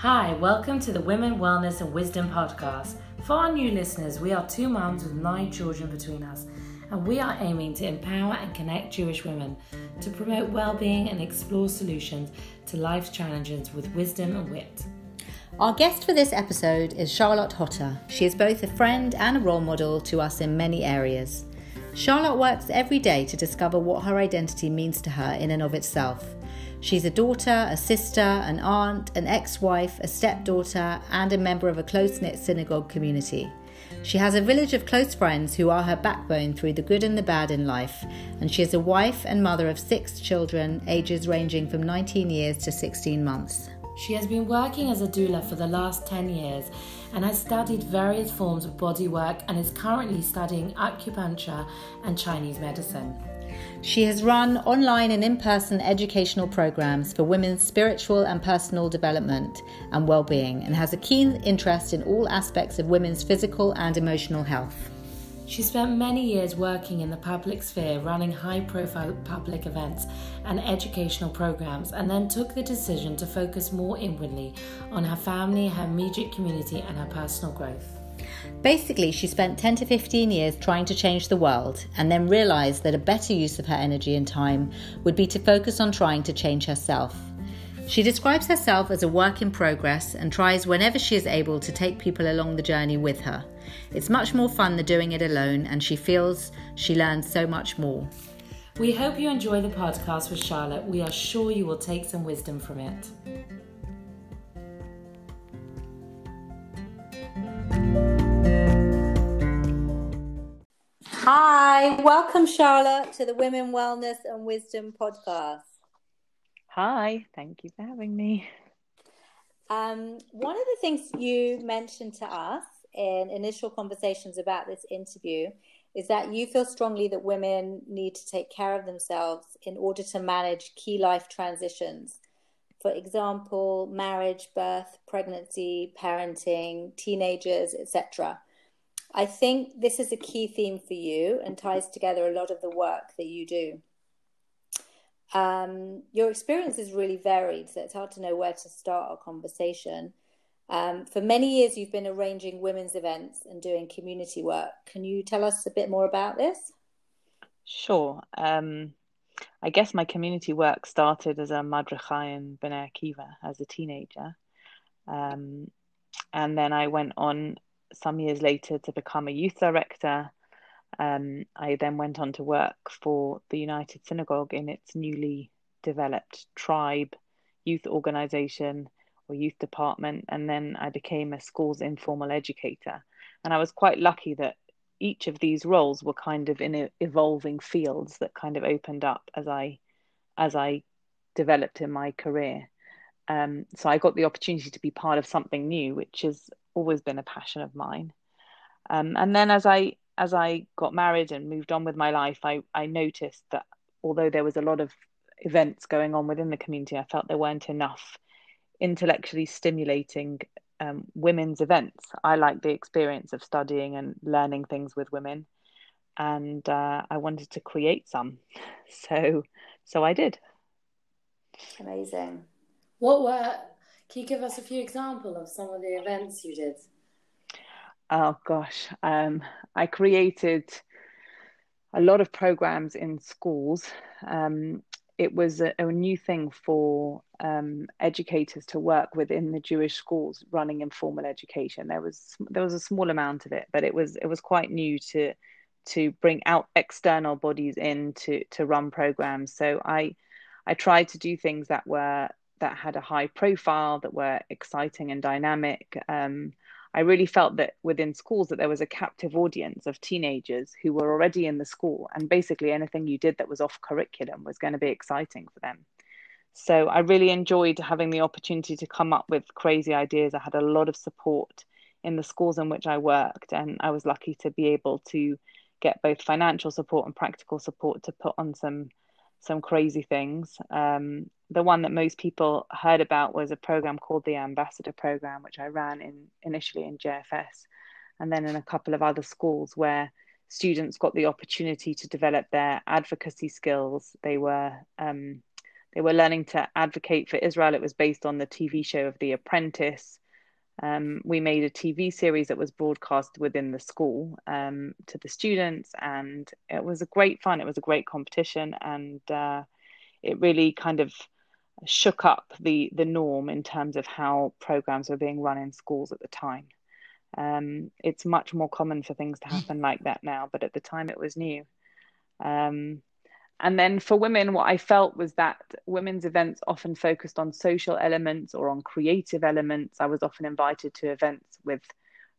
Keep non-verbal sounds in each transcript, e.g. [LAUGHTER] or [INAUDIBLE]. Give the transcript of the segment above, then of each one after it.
Hi, welcome to the Women, Wellness and Wisdom podcast. For our new listeners, we are two moms with nine children between us, and we are aiming to empower and connect Jewish women to promote well-being and explore solutions to life's challenges with wisdom and wit. Our guest for this episode is Charlotte Hotter. She is both a friend and a role model to us in many areas. Charlotte works every day to discover what her identity means to her in and of itself. She's a daughter, a sister, an aunt, an ex wife, a stepdaughter, and a member of a close knit synagogue community. She has a village of close friends who are her backbone through the good and the bad in life, and she is a wife and mother of six children, ages ranging from 19 years to 16 months. She has been working as a doula for the last 10 years and has studied various forms of body work and is currently studying acupuncture and Chinese medicine. She has run online and in person educational programs for women's spiritual and personal development and well being and has a keen interest in all aspects of women's physical and emotional health. She spent many years working in the public sphere, running high profile public events and educational programs, and then took the decision to focus more inwardly on her family, her immediate community, and her personal growth. Basically, she spent 10 to 15 years trying to change the world and then realised that a better use of her energy and time would be to focus on trying to change herself. She describes herself as a work in progress and tries whenever she is able to take people along the journey with her. It's much more fun than doing it alone, and she feels she learns so much more. We hope you enjoy the podcast with Charlotte. We are sure you will take some wisdom from it. Hi, welcome Charlotte to the Women Wellness and Wisdom podcast. Hi, thank you for having me. Um, one of the things you mentioned to us in initial conversations about this interview is that you feel strongly that women need to take care of themselves in order to manage key life transitions. For example, marriage, birth, pregnancy, parenting, teenagers, etc. I think this is a key theme for you and ties together a lot of the work that you do. Um, your experience is really varied, so it's hard to know where to start our conversation. Um, for many years, you've been arranging women's events and doing community work. Can you tell us a bit more about this? Sure. Um, I guess my community work started as a madricha in Bnei Akiva as a teenager. Um, and then I went on some years later to become a youth director. Um, I then went on to work for the United Synagogue in its newly developed tribe youth organization or youth department, and then I became a school's informal educator. And I was quite lucky that each of these roles were kind of in evolving fields that kind of opened up as I as I developed in my career. Um, so I got the opportunity to be part of something new, which has always been a passion of mine. Um, and then as I as I got married and moved on with my life, I, I noticed that although there was a lot of events going on within the community, I felt there weren't enough intellectually stimulating um, women's events. I like the experience of studying and learning things with women, and uh, I wanted to create some. [LAUGHS] So, so I did. Amazing. What were? Can you give us a few examples of some of the events you did? Oh gosh, um, I created a lot of programs in schools. Um, it was a, a, new thing for um, educators to work within the Jewish schools running informal education. There was there was a small amount of it, but it was it was quite new to to bring out external bodies in to to run programs. So I I tried to do things that were that had a high profile, that were exciting and dynamic. Um, I really felt that within schools that there was a captive audience of teenagers who were already in the school, and basically anything you did that was off curriculum was going to be exciting for them. So I really enjoyed having the opportunity to come up with crazy ideas. I had a lot of support in the schools in which I worked, and I was lucky to be able to get both financial support and practical support to put on some some crazy things. Um, the one that most people heard about was a program called the Ambassador Program, which I ran in initially in JFS, and then in a couple of other schools where students got the opportunity to develop their advocacy skills. They were um, they were learning to advocate for Israel. It was based on the TV show of The Apprentice. Um, we made a TV series that was broadcast within the school um, to the students, and it was a great fun. It was a great competition, and uh, it really kind of shook up the the norm in terms of how programs were being run in schools at the time. Um, it's much more common for things to happen like that now, but at the time it was new. Um, and then for women, what I felt was that women's events often focused on social elements or on creative elements. I was often invited to events with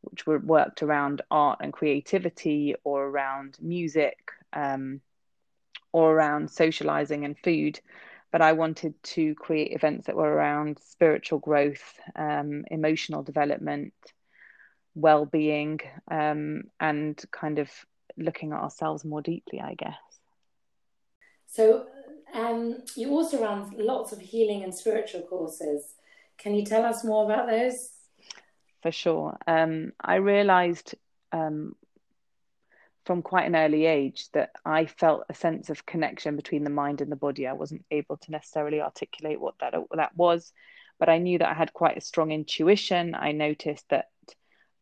which were worked around art and creativity or around music um, or around socializing and food. But I wanted to create events that were around spiritual growth, um, emotional development, well being, um, and kind of looking at ourselves more deeply, I guess. So um, you also run lots of healing and spiritual courses. Can you tell us more about those? For sure. Um, I realized um, from quite an early age that I felt a sense of connection between the mind and the body. I wasn't able to necessarily articulate what that that was, but I knew that I had quite a strong intuition. I noticed that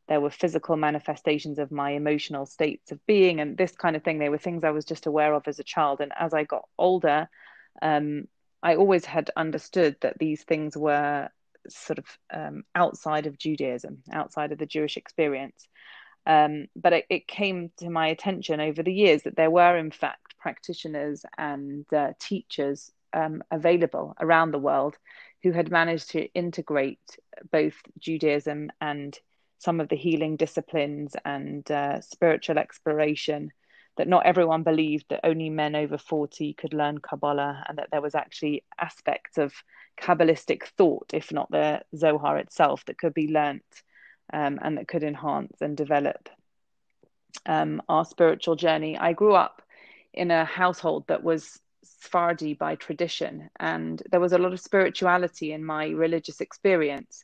there were physical manifestations of my emotional states of being and this kind of thing. They were things i was just aware of as a child. And as i got older um, i always had understood that these things were sort of um, outside of judaism outside of the jewish experience. Um, but it, it, came to my attention over the years that there were in fact practitioners and uh, teachers um, available around the world who had managed to integrate both judaism and some of the healing disciplines and uh, spiritual exploration that not everyone believed that only men over 40 could learn Kabbalah and that there was actually aspects of Kabbalistic thought, if not the Zohar itself, that could be learnt um, and that could enhance and develop um, our spiritual journey. I grew up in a household that was Sephardi by tradition, and there was a lot of spirituality in my religious experience.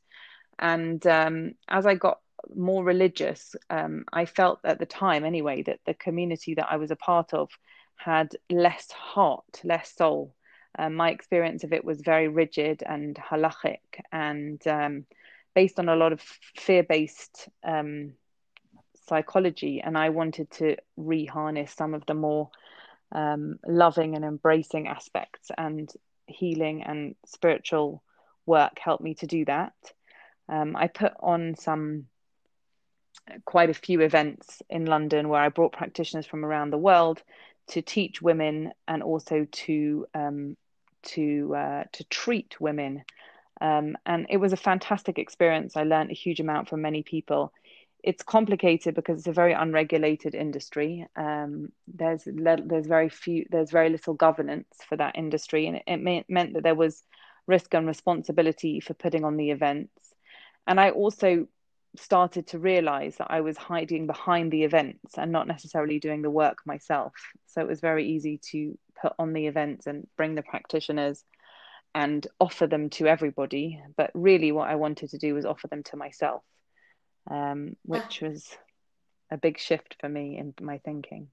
And um, as I got more religious, um, I felt at the time anyway that the community that I was a part of had less heart, less soul. Um, my experience of it was very rigid and halachic and um, based on a lot of fear based um, psychology. And I wanted to reharness some of the more um, loving and embracing aspects, and healing and spiritual work helped me to do that. Um, I put on some quite a few events in London where I brought practitioners from around the world to teach women and also to um, to uh, to treat women. Um, and it was a fantastic experience. I learned a huge amount from many people. It's complicated because it's a very unregulated industry. Um, there's there's very few there's very little governance for that industry, and it, it meant that there was risk and responsibility for putting on the events. And I also started to realize that I was hiding behind the events and not necessarily doing the work myself. So it was very easy to put on the events and bring the practitioners and offer them to everybody. But really, what I wanted to do was offer them to myself, um, which was a big shift for me in my thinking.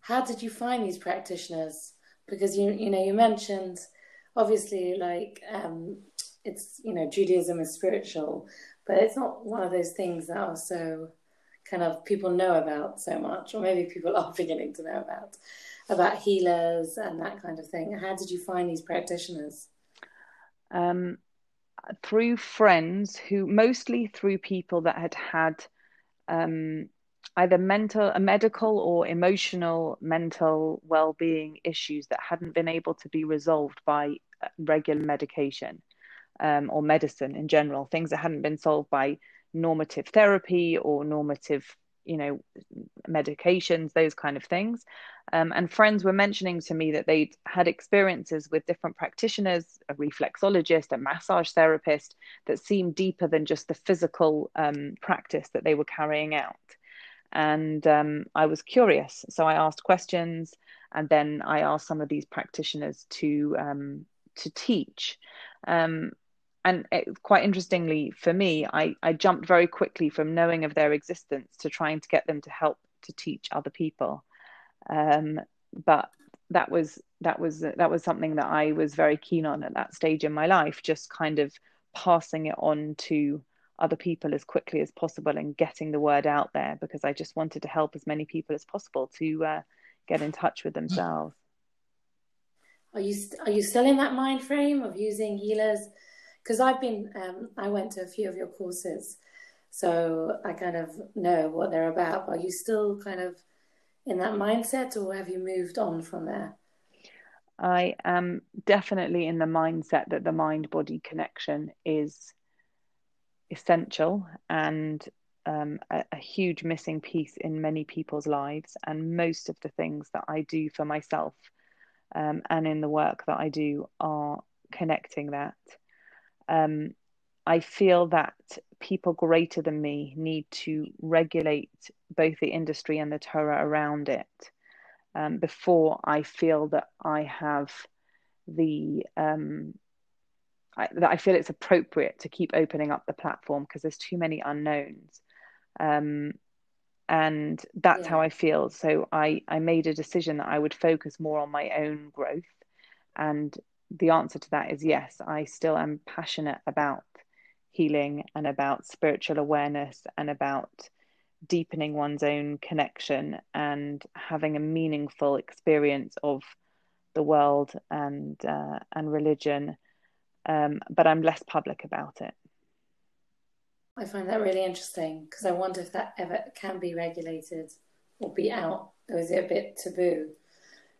How did you find these practitioners? Because you you know you mentioned obviously like um, it's you know Judaism is spiritual, but it's not one of those things that are so kind of people know about so much, or maybe people [LAUGHS] are beginning to know about about healers and that kind of thing. How did you find these practitioners? Um, through friends who mostly through people that had had um, either mental, a medical or emotional mental well-being issues that hadn't been able to be resolved by uh, regular medication um, or medicine in general, things that hadn't been solved by normative therapy or normative, you know, medications, those kind of things. Um, and friends were mentioning to me that they'd had experiences with different practitioners, a reflexologist, a massage therapist, that seemed deeper than just the physical um, practice that they were carrying out. And um, I was curious, so I asked questions, and then I asked some of these practitioners to um, to teach. Um, and it, quite interestingly for me, I, I jumped very quickly from knowing of their existence to trying to get them to help to teach other people. Um, but that was that was that was something that I was very keen on at that stage in my life, just kind of passing it on to other people as quickly as possible and getting the word out there because I just wanted to help as many people as possible to uh, get in touch with themselves. Are you st- are you still in that mind frame of using healers? Because I've been um, I went to a few of your courses, so I kind of know what they're about. Are you still kind of in that mindset, or have you moved on from there? I am definitely in the mindset that the mind body connection is essential and um, a, a, huge missing piece in many people's lives. And most of the things that I do for myself um, and in the work that I do are connecting that. Um, I feel that people greater than me need to regulate both the industry and the Torah around it um, before I feel that I have the um, I, that I feel it's appropriate to keep opening up the platform because there's too many unknowns. Um, and that's yeah. how I feel. So I, I made a decision that I would focus more on my own growth. And the answer to that is yes, I still am passionate about healing and about spiritual awareness and about deepening one's own connection and having a meaningful experience of the world and uh, and religion um, but I'm less public about it. I find that really interesting because I wonder if that ever can be regulated or be out, or is it a bit taboo?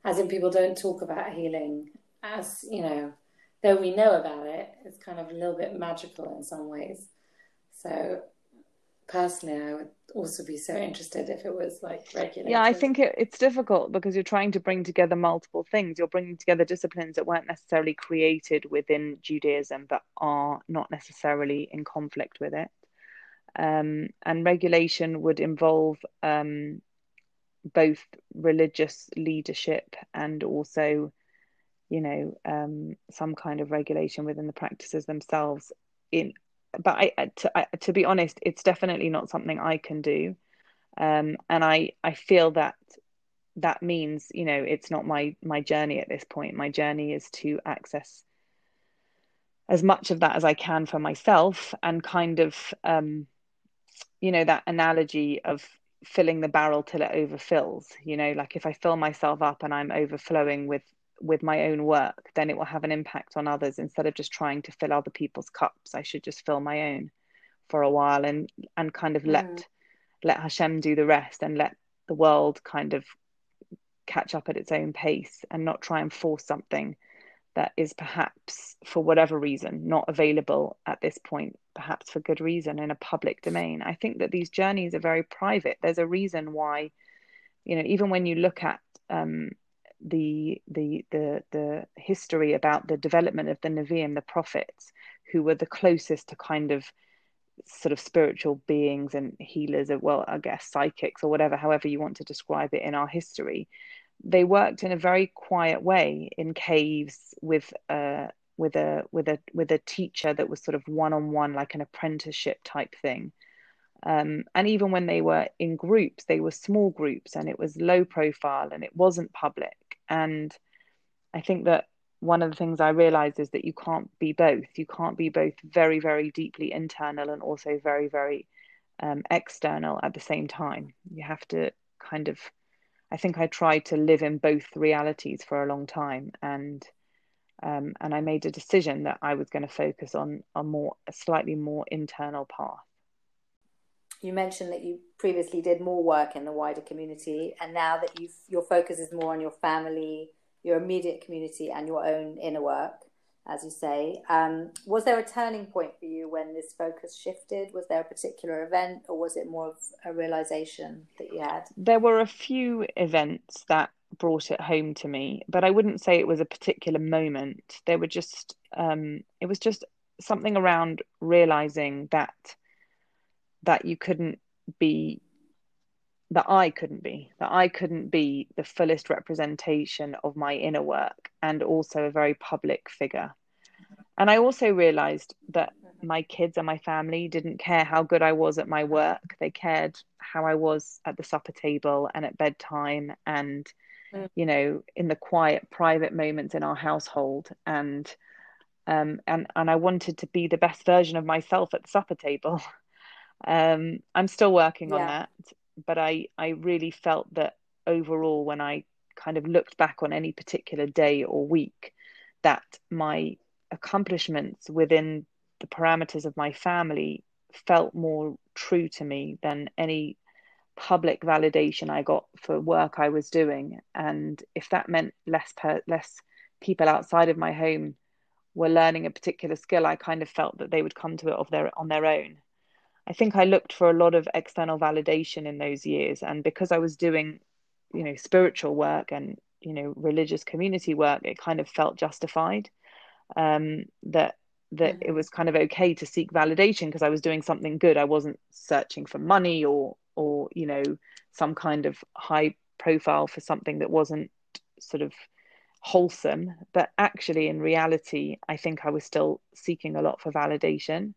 As in, people don't talk about healing, as you know, though we know about it, it's kind of a little bit magical in some ways. So personally, I would also be so interested if it was like regulated. Yeah, I think it, it's difficult because you're trying to bring together multiple things. You're bringing together disciplines that weren't necessarily created within Judaism, but are not necessarily in conflict with it. Um, and regulation would involve um, both religious leadership and also, you know, um, some kind of regulation within the practices themselves in but I to, I, to be honest, it's definitely not something I can do, um, and I I feel that that means you know it's not my my journey at this point. My journey is to access as much of that as I can for myself, and kind of um, you know that analogy of filling the barrel till it overfills. You know, like if I fill myself up and I'm overflowing with with my own work, then it will have an impact on others instead of just trying to fill other people's cups. I should just fill my own for a while and and kind of mm. let let Hashem do the rest and let the world kind of catch up at its own pace and not try and force something that is perhaps for whatever reason not available at this point perhaps for good reason in a public domain i think that these journeys are very private there's a reason why you know even when you look at um, the the the the history about the development of the Nevi'im, the prophets, who were the closest to kind of sort of spiritual beings and healers, of well, I guess psychics or whatever, however you want to describe it in our history. They worked in a very quiet way in caves with a with a with a with a teacher that was sort of one on one, like an apprenticeship type thing. Um, and even when they were in groups, they were small groups and it was low profile and it wasn't public. And I think that one of the things I realized is that you can't be both. You can't be both very, very deeply internal and also very, very um, external at the same time. You have to kind of, I think I tried to live in both realities for a long time. And um, and I made a decision that I was going to focus on a more, a slightly more internal path you mentioned that you previously did more work in the wider community, and now that you your focus is more on your family, your immediate community, and your own inner work, as you say. Um, was there a turning point for you when this focus shifted? Was there a particular event, or was it more of a realization that you had? There were a few events that brought it home to me, but I wouldn't say it was a particular moment. There were just um, it was just something around realizing that that you couldn't be that I couldn't be, that I couldn't be the fullest representation of my inner work and also a very public figure. And I also realized that my kids and my family didn't care how good I was at my work. They cared how I was at the supper table and at bedtime and mm. you know, in the quiet, private moments in our household. And um, and and I wanted to be the best version of myself at the supper table. [LAUGHS] um, I'm still working yeah. on that, but I I really felt that overall, when I kind of looked back on any particular day or week, that my accomplishments within the parameters of my family felt more true to me than any public validation I got for work I was doing. And if that meant less per- less people outside of my home were learning a particular skill, I kind of felt that they would come to it of their on their own. I think I looked for a lot of external validation in those years, and because I was doing, you know, spiritual work and you know religious community work, it kind of felt justified. Um, that that it was kind of okay to seek validation because I was doing something good. I wasn't searching for money or or you know some kind of high profile for something that wasn't sort of wholesome. But actually, in reality, I think I was still seeking a lot for validation,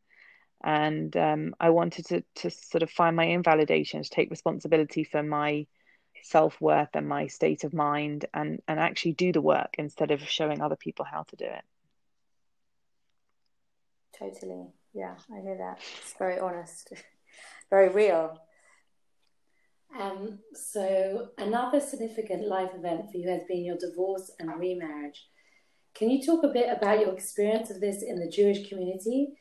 and um, I wanted to to sort of find my own validation, to take responsibility for my self worth and my state of mind, and and actually do the work instead of showing other people how to do it. Totally. Yeah, I hear that. It's very honest, [LAUGHS] very real. Um, so, another significant life event for you has been your divorce and remarriage. Can you talk a bit about your experience of this in the Jewish community?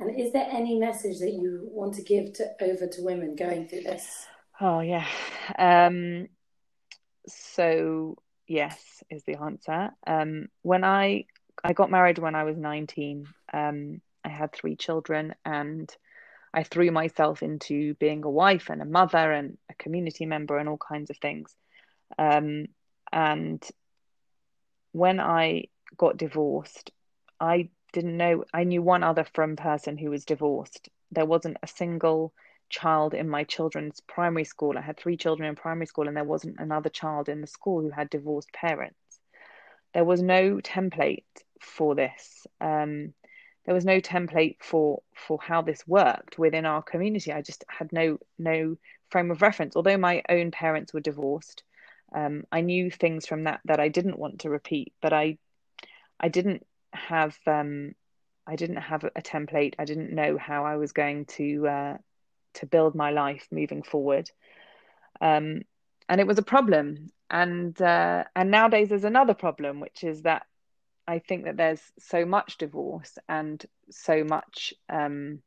And is there any message that you want to give to over to women going through this? Oh yeah. Um, so yes is the answer. Um, when I I got married when I was nineteen. Um, I had three children and I threw myself into being a wife and a mother and a community member and all kinds of things. Um, and when I got divorced, I didn't know, I knew one other from person who was divorced. There wasn't a single child in my children's primary school. I had three children in primary school, and there wasn't another child in the school who had divorced parents. There was no template for this. Um, there was no template for for how this worked within our community. I just had no no frame of reference. Although my own parents were divorced, um, I knew things from that that I didn't want to repeat. But I I didn't have um, I didn't have a template. I didn't know how I was going to uh, to build my life moving forward. Um, and it was a problem. And uh, and nowadays there's another problem, which is that I think that there's so much divorce and so much um,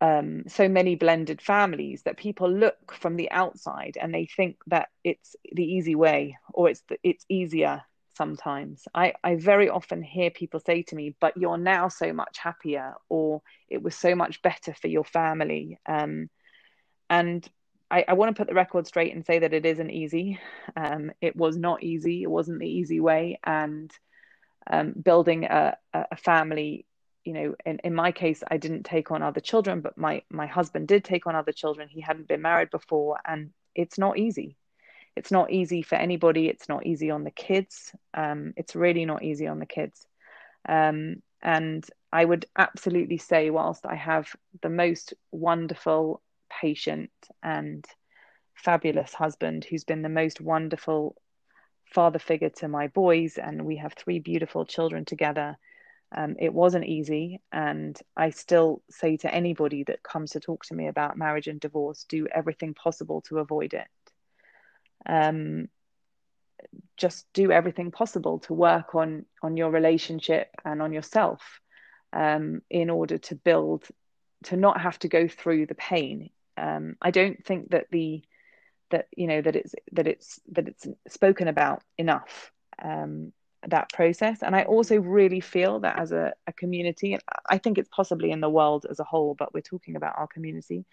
um, so many blended families that people look from the outside and they think that it's the easy way or it's the, it's easier sometimes I, I very often hear people say to me but you're now so much happier or it was so much better for your family um, and I, I want to put the record straight and say that it isn't easy. Um, it was not easy. It wasn't the easy way. And um, building a, a family, you know, in, in my case, I didn't take on other children, but my, my husband did take on other children. He hadn't been married before. And it's not easy. It's not easy for anybody. It's not easy on the kids. Um, it's really not easy on the kids. Um, and I would absolutely say, whilst I have the most wonderful patient and fabulous husband who's been the most wonderful father figure to my boys, and we have three beautiful children together. Um, it wasn't easy, and I still say to anybody that comes to talk to me about marriage and divorce, do everything possible to avoid it. Um, just do everything possible to work on on your relationship and on yourself um, in order to build to not have to go through the pain. Um, I don't think that the that you know that it's that it's that it's spoken about enough um, that process. And i also really feel that as a, a community i think it's possibly in the world as a whole but we're talking about our community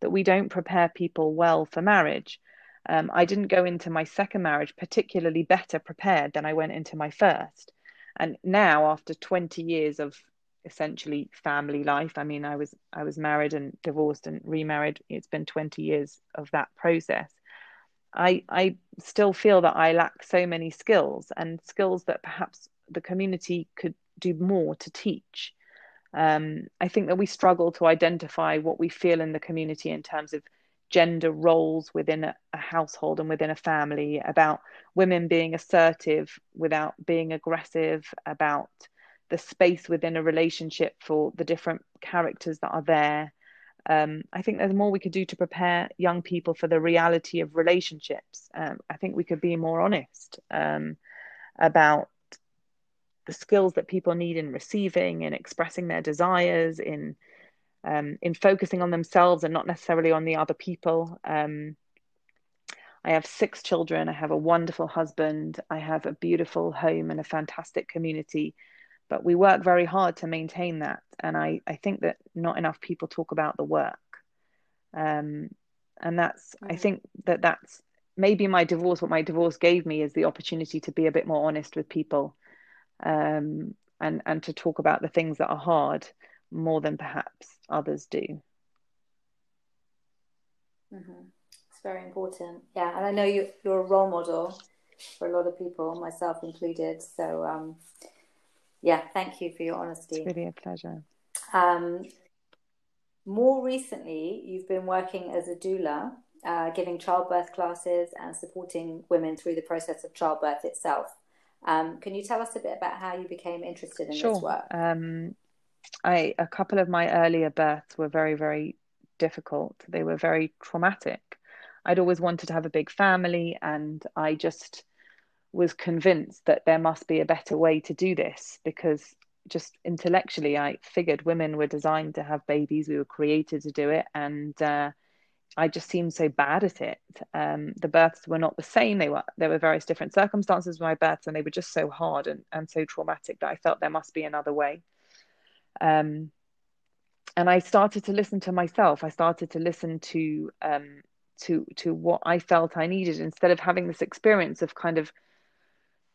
that we don't prepare people well for marriage um, i didn't go into my second marriage particularly better prepared than i went into my first and now after 20 years of essentially family life. I mean, I was I was married and divorced and remarried. It's been 20 years of that process. I I still feel that I lack so many skills and skills that perhaps the community could do more to teach. Um, I think that we struggle to identify what we feel in the community in terms of gender roles within a, a, household and within a family, about women being assertive without being aggressive, about the space within a relationship for the different characters that are there. Um, I think there's more we could do to prepare young people for the reality of relationships. Um, I think we could be more honest um, about the skills that people need in receiving, in expressing their desires, in um, in focusing on themselves and not necessarily on the other people. Um, I have six children. I have a wonderful husband. I have a beautiful home and a fantastic community. But we work very hard to maintain that. And I, I think that not enough people talk about the work. Um, and that's, mm-hmm. I think that that's maybe my divorce, what my divorce gave me is the opportunity to be a bit more honest with people um, and, and to talk about the things that are hard more than perhaps others do. Mm-hmm. It's very important. Yeah, and I know you, you're a role model for a lot of people, myself included. So, um, yeah, thank you for your honesty. It's really a pleasure. Um, more recently, you've been working as a doula, uh, giving childbirth classes and supporting women through the process of childbirth itself. Um, can you tell us a bit about how you became interested in sure. this work? Um, I a couple of my earlier births were very very difficult. They were very traumatic. I'd always wanted to have a big family, and I just was convinced that there must be a better way to do this because just intellectually I figured women were designed to have babies. We were created to do it, and uh, I just seemed so bad at it. Um, the births were not the same. They were there were various different circumstances with my births, and they were just so hard and, and so traumatic that I felt there must be another way. Um, and I started to listen to myself. I started to listen to um, to to what I felt I needed instead of having this experience of kind of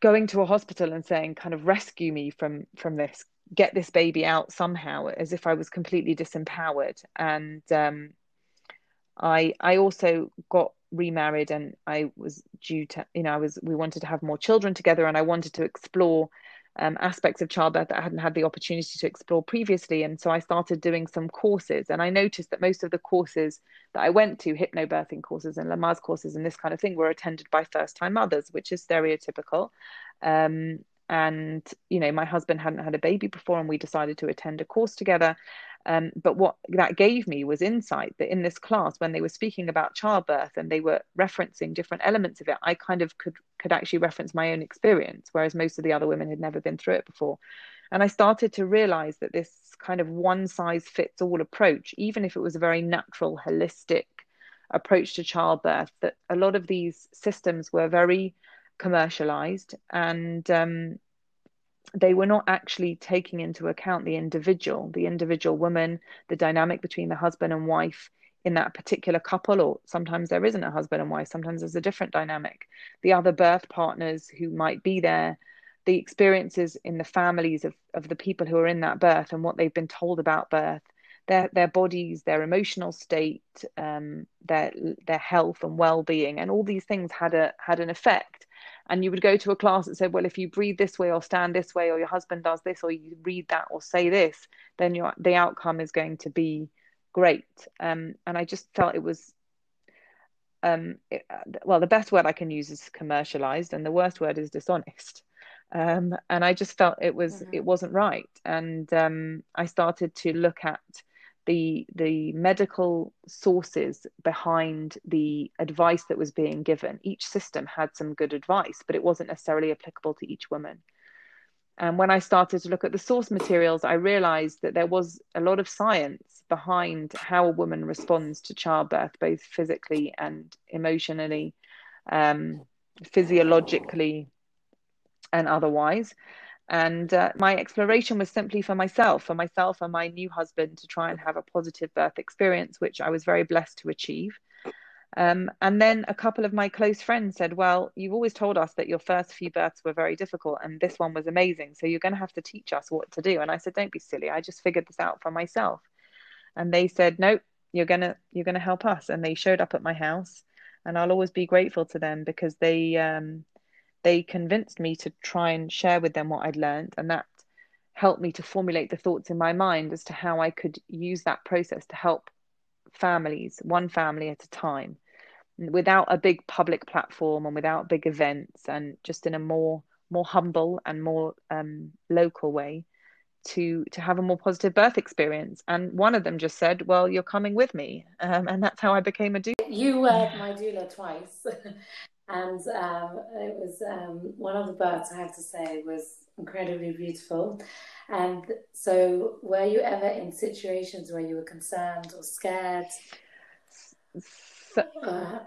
going to a hospital and saying, "Kind of rescue me from from this, get this baby out somehow," as if I was completely disempowered. And um, I I also got remarried, and I was due to, you know, I was we wanted to have more children together, and I wanted to explore um, aspects of childbirth that I hadn't had the opportunity to explore previously. And so I started doing some courses. And I noticed that most of the courses that I went to, hypnobirthing courses and Lamaze courses and this kind of thing, were attended by first time mothers, which is stereotypical. Um, and, you know, my husband hadn't had a baby before, and we decided to attend a course together. Um, but what that gave me was insight that in this class, when they were speaking about childbirth and they were referencing different elements of it, I kind of could could actually reference my own experience, whereas most of the other women had never been through it before. And I started to realize that this kind of one size fits all approach, even if it was a very natural, holistic approach to childbirth, that a lot of these systems were very commercialized and um, they were not actually taking into account the individual, the individual woman, the dynamic between the husband and wife in that particular couple, or sometimes there isn't a husband and wife, sometimes there's a different dynamic, the other birth partners who might be there, the experiences in the families of, of the people who are in that birth and what they've been told about birth, their their bodies, their emotional state, um, their their health and well being, and all these things had a had an effect and you would go to a class that said well if you breathe this way or stand this way or your husband does this or you read that or say this then your the outcome is going to be great. Um, and i just felt it was um, it, well the best word i can use is commercialized and the worst word is dishonest. Um, and i just felt it was mm-hmm. it wasn't right. And um, i started to look at the the medical sources behind the advice that was being given each system had some good advice but it wasn't necessarily applicable to each woman. And when i started to look at the source materials i realized that there was a lot of science behind how a woman responds to childbirth both physically and emotionally um, physiologically and otherwise and uh, my exploration was simply for myself, for myself and my new husband to try and have a positive birth experience, which I was very blessed to achieve. Um, and then a couple of my close friends said, Well, you've always told us that your first few births were very difficult, and this one was amazing. So you're going to have to teach us what to do. And I said, Don't be silly. I just figured this out for myself. And they said, Nope, you're gonna you're gonna help us. And they showed up at my house, and I'll always be grateful to them because they um, they convinced me to try and share with them what I'd learned, and that helped me to formulate the thoughts in my mind as to how I could use that process to help families, one family at a time, without a big public platform and without big events, and just in a more more humble and more um, local way to to have a more positive birth experience. And one of them just said, "Well, you're coming with me," um, and that's how I became a doula. You were my doula twice, [LAUGHS] and um, it was um, one of the births. I have to say was incredibly beautiful. And so, were you ever in situations where you were concerned or scared? So, uh,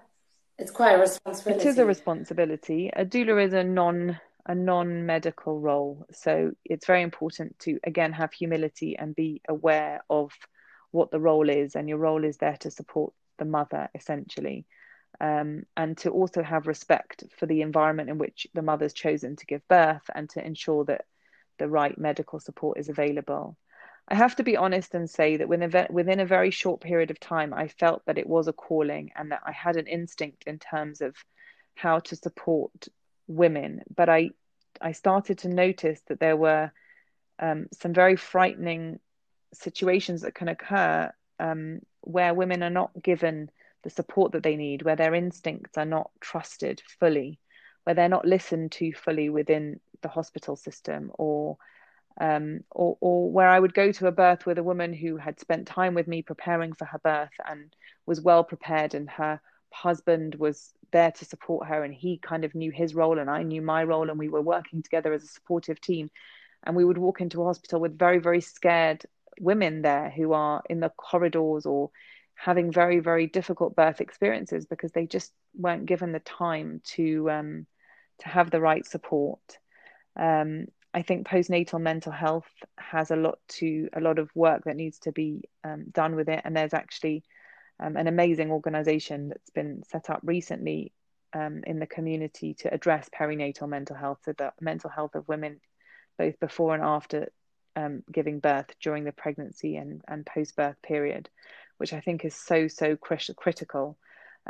it's quite a responsibility. It is a responsibility. A doula is a non a non-medical role so it's very important to again have humility and be aware of what the role is and your role is there to support the mother essentially um, and to also have respect for the environment in which the mother's chosen to give birth and to ensure that the right medical support is available. I have to be honest and say that within a, within a very short period of time, I felt that it was a calling and that I had an instinct in terms of how to support women, but I I started to notice that there were um, some very frightening situations that can occur um, where women are not given the support that they need, where their instincts are not trusted fully, where they're not listened to fully within the hospital system, or um, or, or where I would go to a birth with a woman who had spent time with me preparing for her birth and was well prepared, and her husband was there to support her and he kind of knew his role and I knew my role and we were working together as a supportive team. And we would walk into a hospital with very very scared women there who are in the corridors or having very very difficult birth experiences because they just weren't given the time to um, to have the right support. Um, I think postnatal mental health has a lot to a lot of work that needs to be um, done with it. And there's actually um, an amazing organization that's been set up recently um, in the community to address perinatal mental health, so the mental health of women both before and after um, giving birth during the pregnancy and, and post birth period, which I think is so, so critical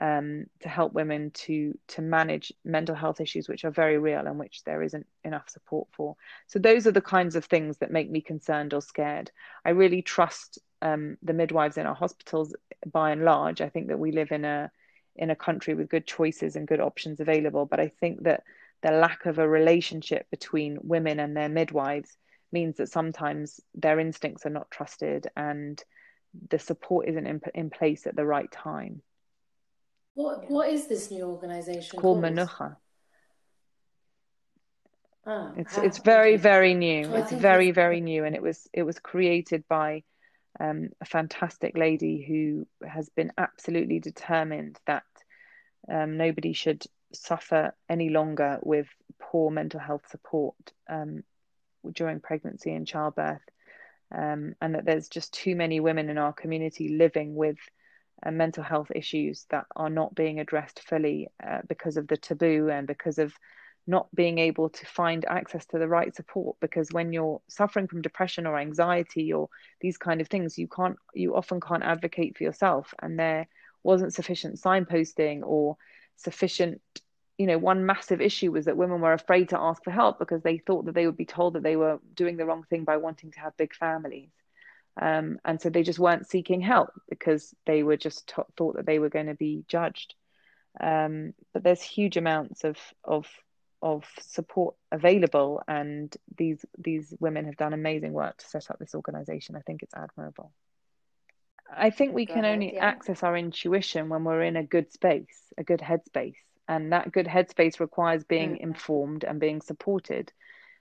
um, to help women to to manage mental health issues which are very real and which there isn't enough support for. So those are the kinds of things that make me concerned or scared. I really trust um, the midwives in our hospitals by and large. I think that we live in a in a country with good choices and good options available, but I think that the lack of a relationship between women and their midwives means that sometimes their instincts are not trusted and the support isn't in, in place at the right time. What What is this new organization called? called Menucha. Ah, it's it's very very new. it's very very new, and it was it was created by um, a fantastic lady who has been absolutely determined that um, nobody should suffer any longer with poor mental health support um, during pregnancy and childbirth, um, and that there's just too many women in our community living with uh, mental health issues that are not being addressed fully uh, because of the taboo and because of not being able to find access to the right support. Because when you're suffering from depression or anxiety or these kind of things you can't you often can't advocate for yourself. And there wasn't sufficient signposting or sufficient you know one massive issue was that women were afraid to ask for help because they thought that they would be told that they were doing the wrong thing by wanting to have big families. Um, and so they just weren't seeking help because they were just t- thought that they were going to be judged. Um, but there's huge amounts of of of support available and these these women have done amazing work to set up this organization. I think it's admirable. I think we Go can ahead, only yeah. access our intuition when we're in a good space a good headspace and that good headspace requires being mm-hmm. informed and being supported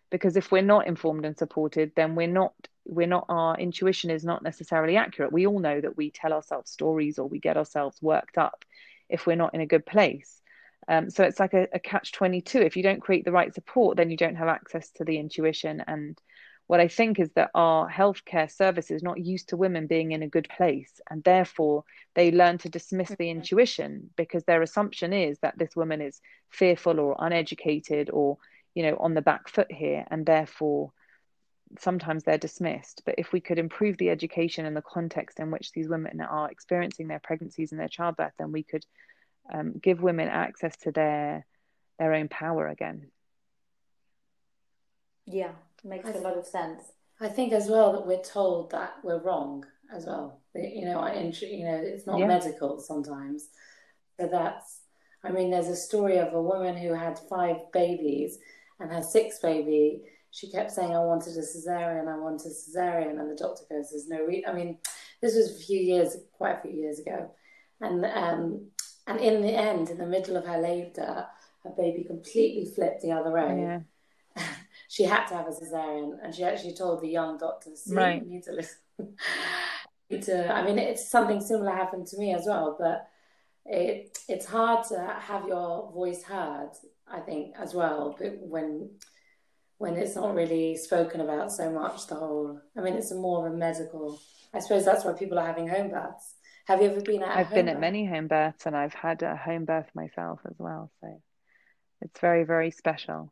because if we're not informed and supported then we're not we're not our intuition is not necessarily accurate we all know that we tell ourselves stories or we get ourselves worked up if we're not in a good place um, so it's like a, a catch 22. If you don't create the right support, then you don't have access to the intuition. And what I think is that our healthcare service is not used to women being in a good place. And therefore, they learn to dismiss the mm-hmm. intuition because their assumption is that this woman is fearful or uneducated or, you know, on the back foot here. And therefore, sometimes they're dismissed. But if we could improve the education and the context in which these women are experiencing their pregnancies and their childbirth, then we could um, give women access to their their own power again. Yeah, makes a lot of sense. I think as well that we're told that we're wrong as well. you know, I, you know, it's not yeah. medical sometimes. So that's, I mean, there's a story of a woman who had five babies and her sixth baby. She kept saying, "I wanted a cesarean, I wanted a cesarean," and the doctor goes, "There's no re-. I mean, this was a few years, quite a few years ago, and um, and in the end, in the middle of her labour, her baby completely flipped the other way. Yeah. She had to have a cesarean, and she actually told the young doctors, "See, right. you need to listen." [LAUGHS] to, I mean, it's something similar happened to me as well, but it it's hard to have your voice heard. I think as well, but when when it's not really spoken about so much, the whole. I mean, it's more of a medical. I suppose that's why people are having home births. Have you ever been at? I've been birth? at many home births, and I've had a home birth myself as well. So it's very, very special.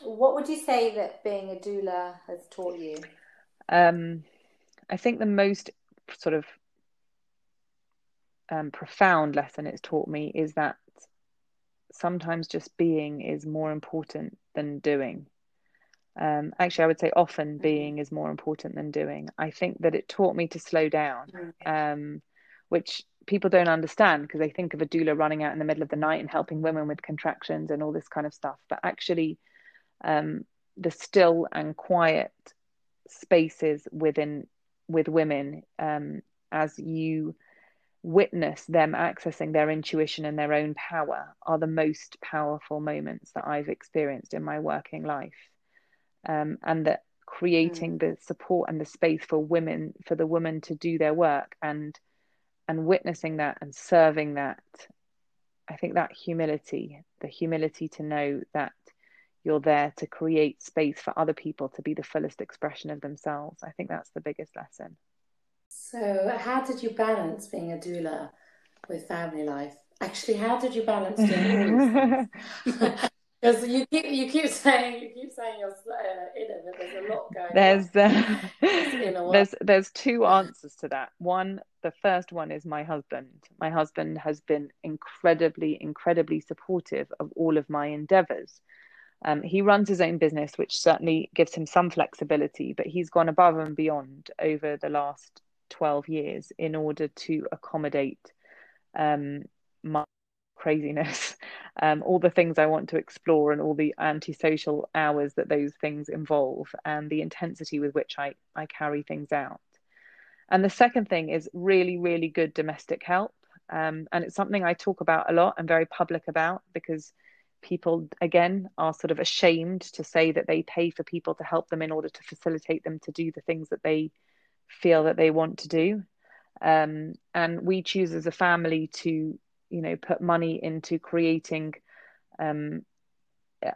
What would you say that being a doula has taught you? Um, I think the most sort of um, profound lesson it's taught me is that sometimes just being is more important than doing. Um, actually, I would say often mm-hmm. being is more important than doing. I think that it taught me to slow down, um, which people don't understand because they think of a doula running out in the middle of the night and helping women with contractions and all this kind of stuff. But actually, um, the still and quiet spaces within with women um, as you witness them accessing their intuition and their own power are the most powerful moments that I've experienced in my working life. Um, and that creating mm. the support and the space for women, for the woman to do their work and and witnessing that and serving that, I think that humility, the humility to know that you're there to create space for other people to be the fullest expression of themselves. I think that's the biggest lesson. So, how did you balance being a doula with family life? Actually, how did you balance doing [LAUGHS] Because you keep you keep saying you keep saying you're uh, in it, but there's a lot going. There's uh, there's there's two answers to that. One, the first one is my husband. My husband has been incredibly, incredibly supportive of all of my endeavors. Um, he runs his own business, which certainly gives him some flexibility, but he's gone above and beyond over the last 12 years in order to accommodate um, my craziness, [LAUGHS] um, all the things I want to explore, and all the antisocial hours that those things involve, and the intensity with which I, I carry things out. And the second thing is really, really good domestic help. Um, and it's something I talk about a lot and very public about because people again are sort of ashamed to say that they pay for people to help them in order to facilitate them to do the things that they feel that they want to do um, and we choose as a family to you know put money into creating um,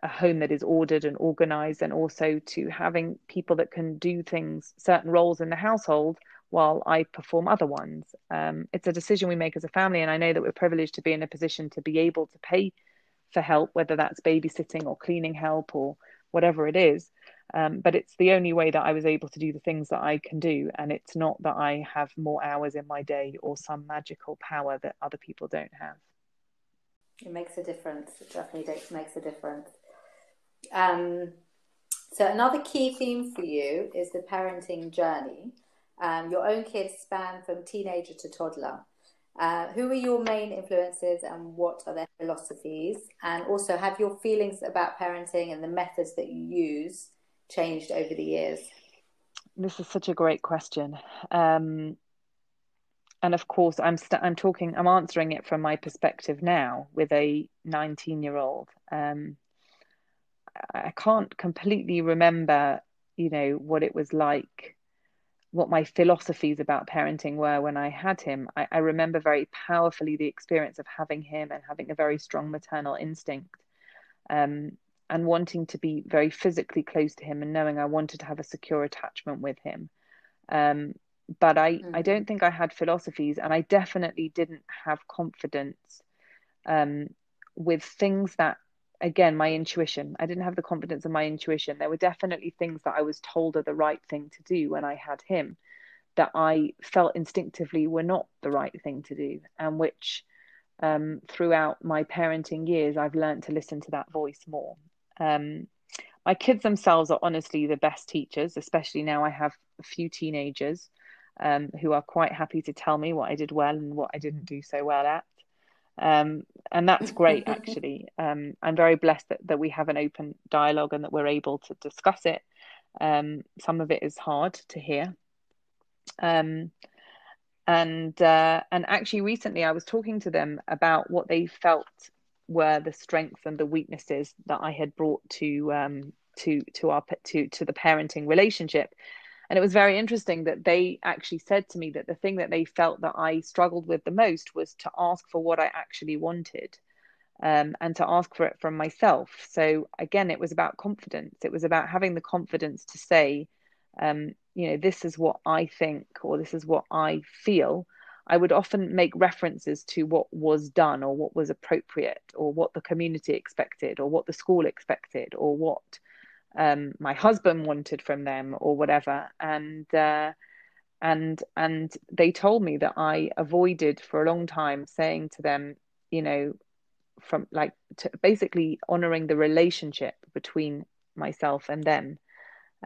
a home that is ordered and organized and also to having people that can do things certain roles in the household while I perform other ones. Um, it's a decision we make as a family, and I know that we're privileged to be in a position to be able to pay for help, whether that's babysitting or cleaning help or whatever it is. Um, but it's the only way that I was able to do the things that I can do. And it's not that I have more hours in my day or some magical power that other people don't have. It makes a difference. It definitely makes a difference. Um, so, another key theme for you is the parenting journey. Um, your own kids span from teenager to toddler. Uh, who are your main influences and what are their philosophies? And also, have your feelings about parenting and the methods that you use changed over the years? This is such a great question. Um, and of course, I'm i st- I'm talking, I'm answering it from my perspective now with a 19 year old. Um, I can't completely remember, you know, what it was like what my philosophies about parenting were when I had him. I, I, remember very powerfully the experience of having him and having a very strong maternal instinct um, and wanting to be very physically close to him and knowing I wanted to have a secure attachment with him. Um, but I, mm-hmm. I don't think I had philosophies and I definitely didn't have confidence um, with things that again my intuition. I didn't have the confidence of my intuition. There were definitely things that i was told are the right thing to do when i had him that i felt instinctively were not the right thing to do and which um, throughout my parenting years i've learned to listen to that voice more. Um, my kids themselves are honestly the best teachers especially now i have a few teenagers um, who are quite happy to tell me what I did well and what I didn't do so well at. Um, and that's great, [LAUGHS] actually. Um, I'm very blessed that, that we have an open dialogue and that we're able to discuss it. Um, some of it is hard to hear. Um, and uh, and actually, recently I was talking to them about what they felt were the strengths and the weaknesses that I had brought to um, to to our to to the parenting relationship and it was very interesting that they actually said to me that the thing that they felt that I struggled with the most was to ask for what I actually wanted um, and to ask for it from myself. So again, it was about confidence. It was about having the confidence to say, um, you know, this is what I think or this is what I feel. I would often make references to what was done or what was appropriate or what the community expected or what the school expected or what um, my husband wanted from them or whatever. And uh, and and they told me that I avoided for a long time saying to them you know from like basically honoring the relationship between myself and them.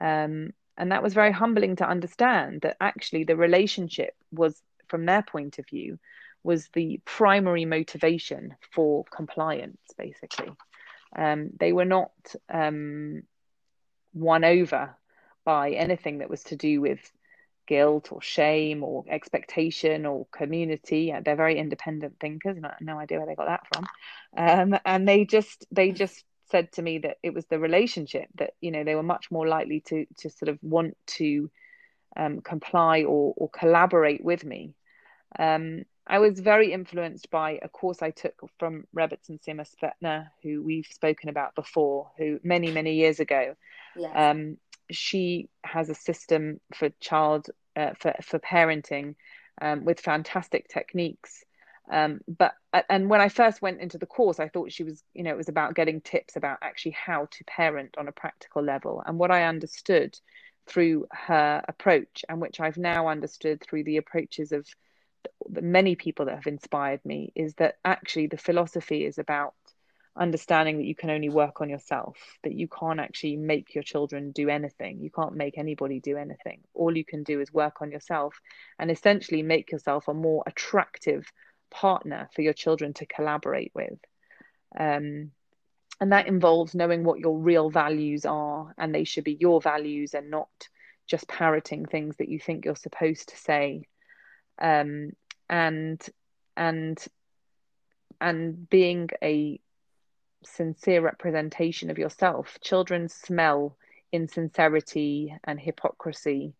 Um, and that was very humbling to understand that actually the relationship was from their point of view was the primary motivation for compliance basically. Um, they were not um, won over by anything that was to do with guilt or shame or expectation or community. They're very independent thinkers, no idea where they got that from. Um, and they just they just said to me that it was the relationship that you know they were much more likely to to sort of want to um, comply or or collaborate with me. Um, I was very influenced by a course I took from Rebbetzin Sima Spetner, who we've spoken about before, who many, many years ago. Yes. Um, she has a system for child, uh, for, for parenting um, with fantastic techniques. Um, but and when I first went into the course, I thought she was, you know, it was about getting tips about actually how to parent on a practical level. And what I understood through her approach, and which I've now understood through the approaches of the many people that have inspired me is that actually the philosophy is about understanding that you can only work on yourself that you can't actually make your children do anything. You can't make anybody do anything. All you can do is work on yourself and essentially make yourself a more attractive partner for your children to collaborate with. Um, and that involves knowing what your real values are and they should be your values and not just parroting things that you think you're supposed to say um, and and and being a sincere representation of yourself. Children smell insincerity and hypocrisy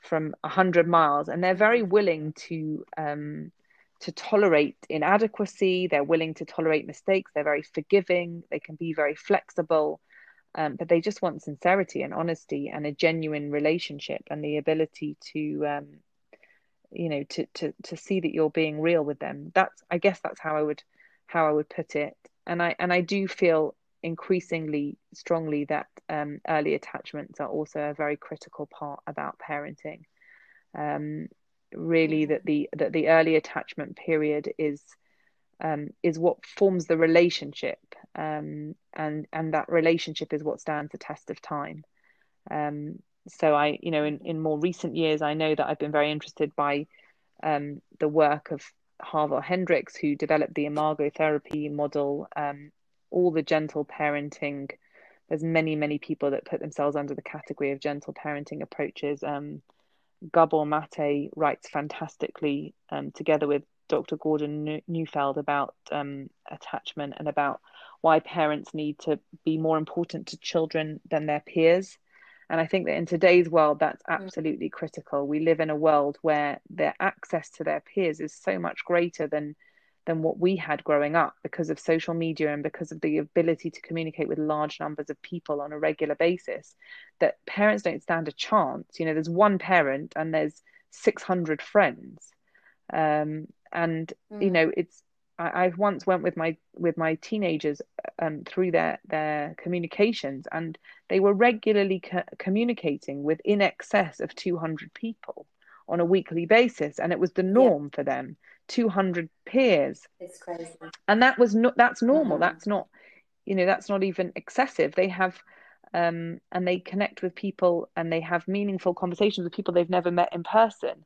from a hundred miles, and they're very willing to um, to tolerate inadequacy. They're willing to tolerate mistakes. They're very forgiving. They can be very flexible, um, but they just want sincerity and honesty and a genuine relationship and the ability to um, you know to to to see that you're being real with them. That's i guess that's how i would how i would put it. And i and i do feel increasingly strongly that um, early attachments are also a very critical part about parenting. Um, really that the that the early attachment period is um, is what forms the relationship um, and and that relationship is what stands the test of time. Um, so I, you know, in, in more recent years, I know that I've been very interested by um, the work of Harville Hendrix, who developed the imago therapy model, um, all the gentle parenting. There's many, many people that put themselves under the category of gentle parenting approaches. Um, Gabor Mate writes fantastically um, together with Dr. Gordon Neufeld about um, attachment and about why parents need to be more important to children than their peers. And I think that in today's world, that's mm. absolutely critical. We live in a world where their access to their peers is so much greater than than what we had growing up because of social media and because of the ability to communicate with large numbers of people on a regular basis that parents don't stand a chance you know there's one parent and there's 600 friends um, and mm. you know it's I, I once went with my with my teenagers um, through their their communications, and they were regularly co- communicating with in excess of 200 people on a weekly basis, and it was the norm yeah. for them. 200 peers. It's crazy. And that was not that's normal. Mm-hmm. That's not you know that's not even excessive. They have um, and they connect with people and they have meaningful conversations with people they've never met in person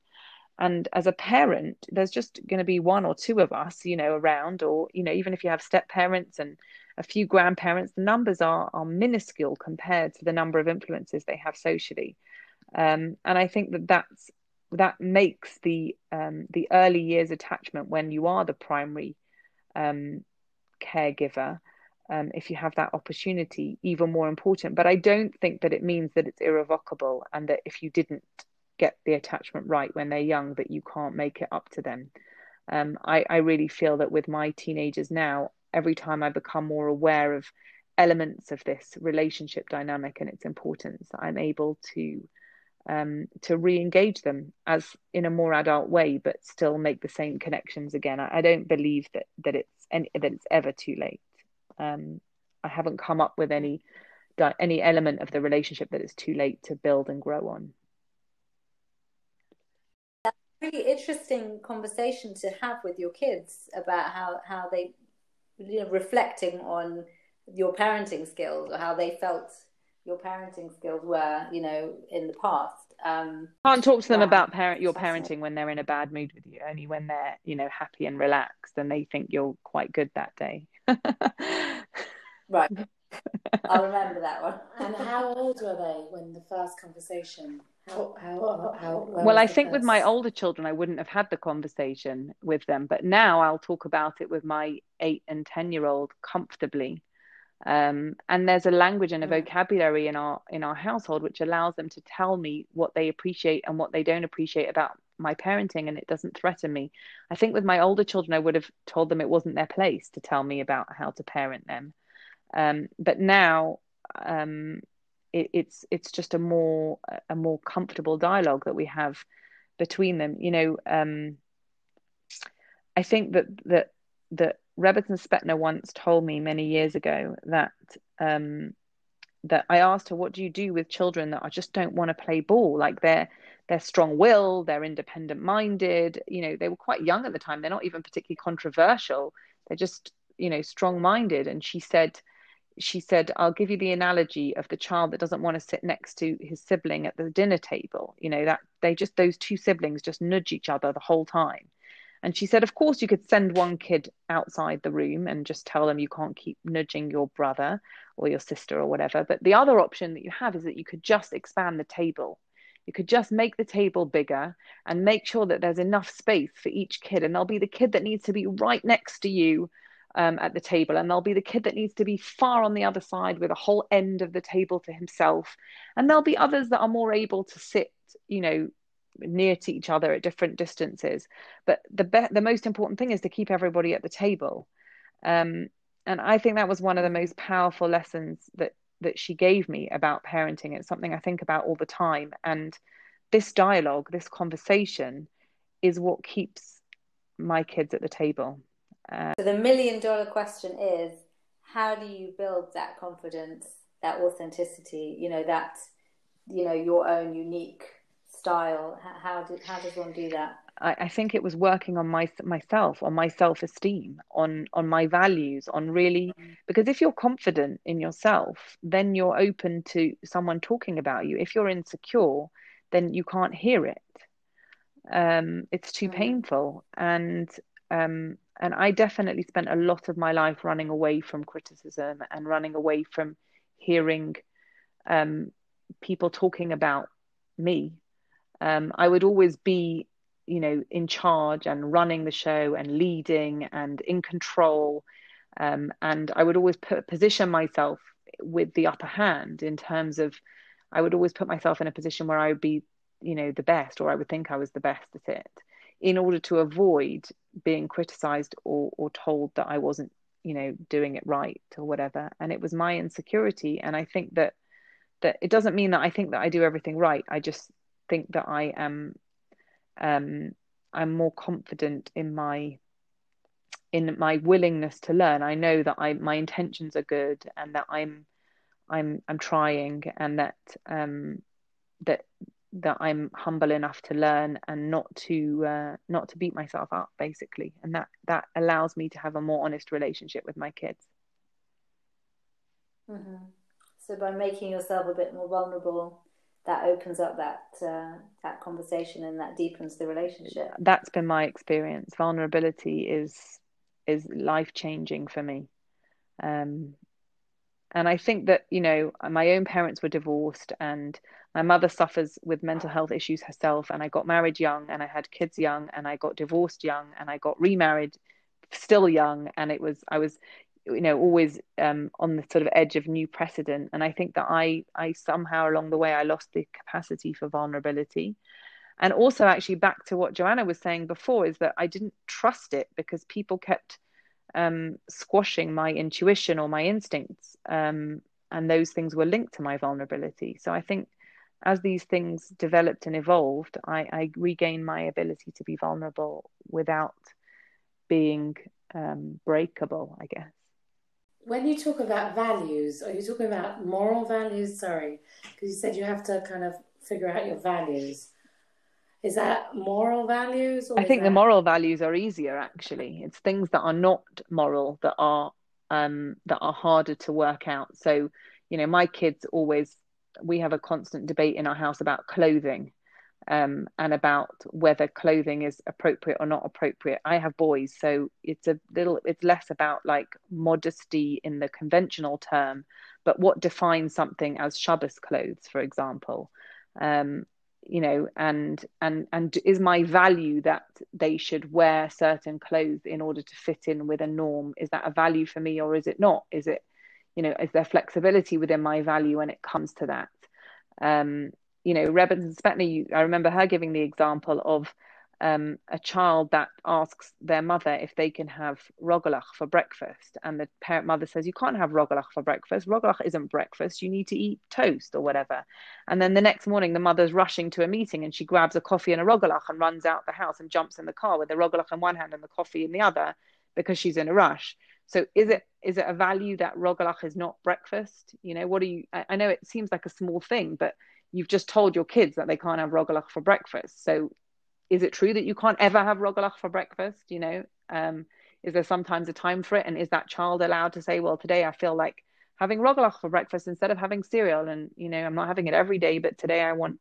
and as a parent there's just going to be one or two of us you know around or you know even if you have step parents and a few grandparents the numbers are are minuscule compared to the number of influences they have socially. Um, and i think that that's that makes the um, the early years attachment when you are the primary um, caregiver um, if you have that opportunity even more important. But i don't think that it means that it's irrevocable and that if you didn't get the attachment right when they're young that you can't make it up to them um, I, I really feel that with my teenagers now every time i become more aware of elements of this relationship dynamic and its importance i'm able to um, to re-engage them as in a more adult way, but still make the same connections again. I, I don't believe that that it's any, that it's ever too late. Um, I haven't come up with any any element of the relationship that it's too late to build and grow on. That's a really interesting conversation to have with your kids about how how they you know reflecting on your parenting skills or how they felt your parenting skills were, you know, in the past. Um, Can't talk to them about parent your parenting when they're in a bad mood with you. Only when they're, you know, happy and relaxed, and they think you're quite good that day. right. [LAUGHS] I'll remember that one. And how old were they when the first conversation? How, how, how, well, I think with my older children, I wouldn't have had the conversation with them, but now I'll talk about it with my eight and ten year old comfortably. Um, and there's a language and a vocabulary in our in our household which allows them to tell me what they appreciate and what they don't appreciate about my parenting and it doesn't threaten me. I think with my older children i would have told them it wasn't their place to tell me about how to parent them. Um, but now um, it, it's it's just a more a more comfortable dialogue that we have between them you know um, i think that that that Rebbetzin Spetner once told me many years ago that um, that I asked her, "What do you do with children that I just don't want to play ball? Like they're they're strong-willed, they're independent-minded. You know, they were quite young at the time. They're not even particularly controversial. They're just you know strong-minded." And she said, she said, "I'll give you the analogy of the child that doesn't want to sit next to his sibling at the dinner table. You know that they just those two siblings just nudge each other the whole time." And she said, Of course, you could send one kid outside the room and just tell them you can't keep nudging your brother or your sister or whatever. But the other option that you have is that you could just expand the table. You could just make the table bigger and make sure that there's enough space for each kid. And there'll be the kid that needs to be right next to you um, at the table. And there'll be the kid that needs to be far on the other side with a whole end of the table to himself. And there'll be others that are more able to sit, you know, near to each other at different distances. But the be- the most important thing is to keep everybody at the table. Um, and I think that was one of the most powerful lessons that that she gave me about parenting. It's something I think about all the time. And this dialogue, this conversation, is what keeps my kids at the table. Uh, so the million dollar question is, how do you build that confidence, that authenticity? You know that, you know your own unique style? How did how does one do that? I, I think it was working on my myself, on my self esteem, on on my values, on really mm. because if you're confident in yourself, then you're open to someone talking about you. If you're insecure, then you can't hear it. Um, it's too mm. painful, and um, and I definitely spent a lot of my life running away from criticism and running away from hearing um, people talking about me um, I would always be, you know, in charge and running the show and leading and in control. Um, and I would always put, position myself with the upper hand in terms of, I would always put myself in a position where I would be, you know, the best, or I would think I was the best at it, in order to avoid being criticized or, or told that I wasn't, you know, doing it right or whatever. And it was my insecurity. And I think that that it doesn't mean that I think that I do everything right. I just think that I am um, I'm more confident in my in my willingness to learn. I know that I my intentions are good and that I'm I'm I'm trying and that um, that that I'm humble enough to learn and not to uh, not to beat myself up basically and that that allows me to have a more honest relationship with my kids. Mm-hmm. So by making yourself a bit more vulnerable that opens up that uh, that conversation and that deepens the relationship. That's been my experience. Vulnerability is is life changing for me. Um, and I think that you know my own parents were divorced, and my mother suffers with mental health issues herself. And I got married young, and I had kids young, and I got divorced young, and I got remarried still young. And it was I was you know always um, on the sort of edge of new precedent. And I think that I I somehow along the way I lost the capacity for vulnerability. And also, actually, back to what Joanna was saying before, is that I didn't trust it because people kept um, squashing my intuition or my instincts. Um, and those things were linked to my vulnerability. So I think as these things developed and evolved, I, I regained my ability to be vulnerable without being um, breakable, I guess. When you talk about values, are you talking about moral values? Sorry, because you said you have to kind of figure out your values. Is that moral values? I think that... the moral values are easier. Actually, it's things that are not moral that are um, that are harder to work out. So, you know, my kids always we have a constant debate in our house about clothing um, and about whether clothing is appropriate or not appropriate. I have boys, so it's a little it's less about like modesty in the conventional term, but what defines something as Shabbos clothes, for example. Um, you know and and and is my value that they should wear certain clothes in order to fit in with a norm is that a value for me or is it not is it you know is there flexibility within my value when it comes to that um you know Rebbe Spetner I remember her giving the example of um, a child that asks their mother if they can have rogalach for breakfast, and the parent mother says, You can't have rogalach for breakfast. Rogalach isn't breakfast. You need to eat toast or whatever. And then the next morning, the mother's rushing to a meeting and she grabs a coffee and a rogalach and runs out the house and jumps in the car with the rogalach in one hand and the coffee in the other because she's in a rush. So is it is it a value that rogalach is not breakfast? You know, what do you? I, I know it seems like a small thing, but you've just told your kids that they can't have rogalach for breakfast. So is it true that you can't ever have rogalach for breakfast? You know, um, is there sometimes a time for it? And is that child allowed to say, well, today I feel like having rogalach for breakfast instead of having cereal? And, you know, I'm not having it every day, but today I want,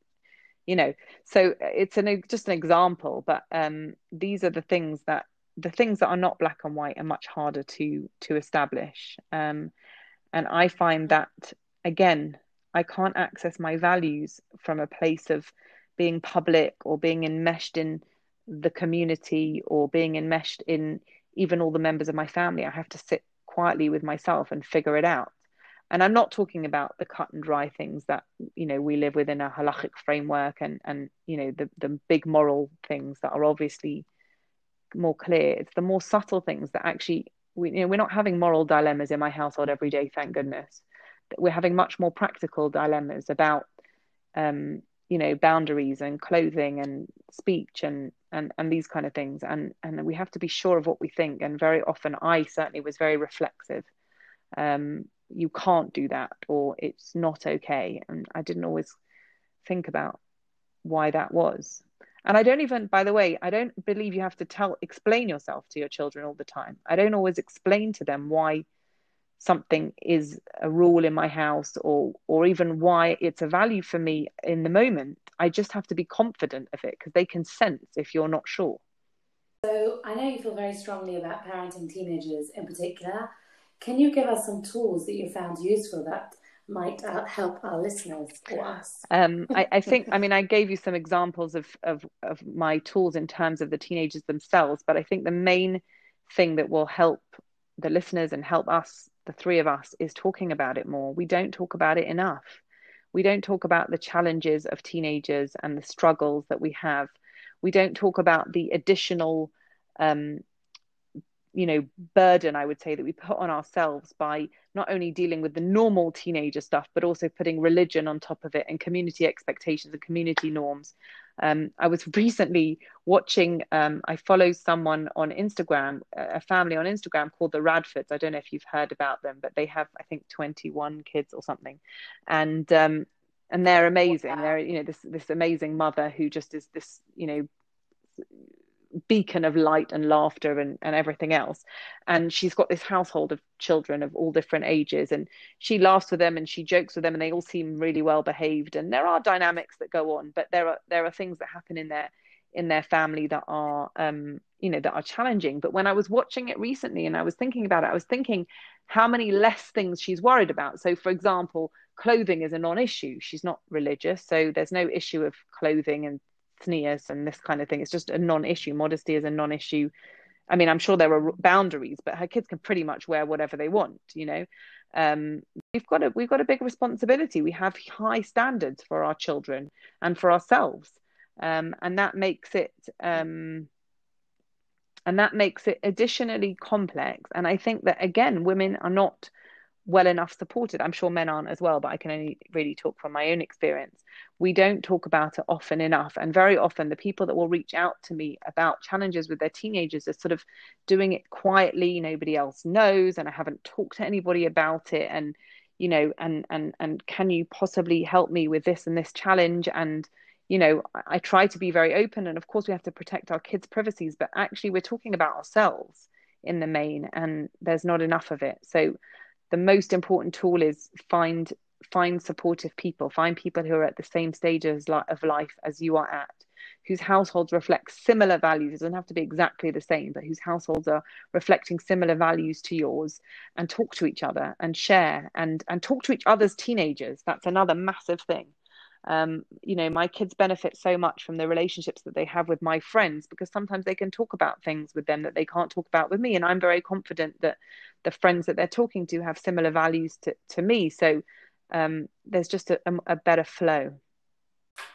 you know, so it's an, just an example, but um, these are the things that, the things that are not black and white are much harder to, to establish. Um, and I find that, again, I can't access my values from a place of being public or being enmeshed in the community or being enmeshed in even all the members of my family. I have to sit quietly with myself and figure it out. And I'm not talking about the cut and dry things that you know we live within a halachic framework and and you know the the big moral things that are obviously more clear. It's the more subtle things that actually we you know we're not having moral dilemmas in my household every day, thank goodness. We're having much more practical dilemmas about um, you know boundaries and clothing and speech and and and these kind of things. And and we have to be sure of what we think. And very often i certainly was very reflexive. Um you can't do that or it's not okay. And i didn't always think about why that was and i don't even by the way i don't believe you have to tell explain yourself to your children all the time. I don't always explain to them why something is a rule in my house or or even why it's a value for me in the moment. I just have to be confident of it because they can sense if you're not sure. So i know you feel very strongly about parenting teenagers in particular. Can you give us some tools that you found useful that might uh, help our listeners or us um, I, I, think i mean i [LAUGHS] gave you some examples of, of of my tools in terms of the teenagers themselves but i think the main thing that will help the listeners and help us the three of us, is talking about it more. We don't talk about it enough. We don't talk about the challenges of teenagers and the struggles that we have. We don't talk about the additional, um, you know, burden, I would say, that we put on ourselves by not only dealing with the normal teenager stuff, but also putting religion on top of it and community expectations and community norms. Um, I was [LAUGHS] recently watching, um, I follow someone on Instagram, a family on Instagram called the Radfords. I don't know if you've heard about them, but they have, I think, 21 kids or something. And, um, and they're amazing. They're, you know, this, this amazing mother who just is this, you know, beacon of light and laughter and, and everything else. And she's got this household of children of all different ages, and she laughs with them and she jokes with them, and they all seem really well behaved. And there are dynamics that go on, but there are there are things that happen in their in their family that are um, you know that are challenging. But when I was watching it recently and I was thinking about it, I was thinking how many less things she's worried about. So, for example, clothing is a non-issue. She's not religious, so there's no issue of clothing and tznius and this kind of thing. It's just a non-issue. Modesty is a non-issue. I mean, I'm sure there are boundaries, but her kids can pretty much wear whatever they want. You know, um, we've got a we've got a big responsibility. We have high standards for our children and for ourselves, um, and that makes it um, and that makes it additionally complex. And I think that again, women are not well enough supported. I'm sure men aren't as well, but I can only really talk from my own experience. We don't talk about it often enough. And very often, the people that will reach out to me about challenges with their teenagers are sort of doing it quietly. Nobody else knows, and I haven't talked to anybody about it. And, you know, and, and, and can you possibly help me with this and this challenge? And, you know, I, I try to be very open. And of course, we have to protect our kids' privacies, but actually, we're talking about ourselves in the main, and there's not enough of it. So, the most important tool is find find supportive people find people who are at the same stages of life as you are at whose households reflect similar values it doesn't have to be exactly the same but whose households are reflecting similar values to yours and talk to each other and share and and talk to each other's teenagers. That's another massive thing. Um, you know my kids benefit so much from the relationships that they have with my friends because sometimes they can talk about things with them that they can't talk about with me and i'm very confident that the friends that they're talking to have similar values to, to me. So um, there's just a, a, better flow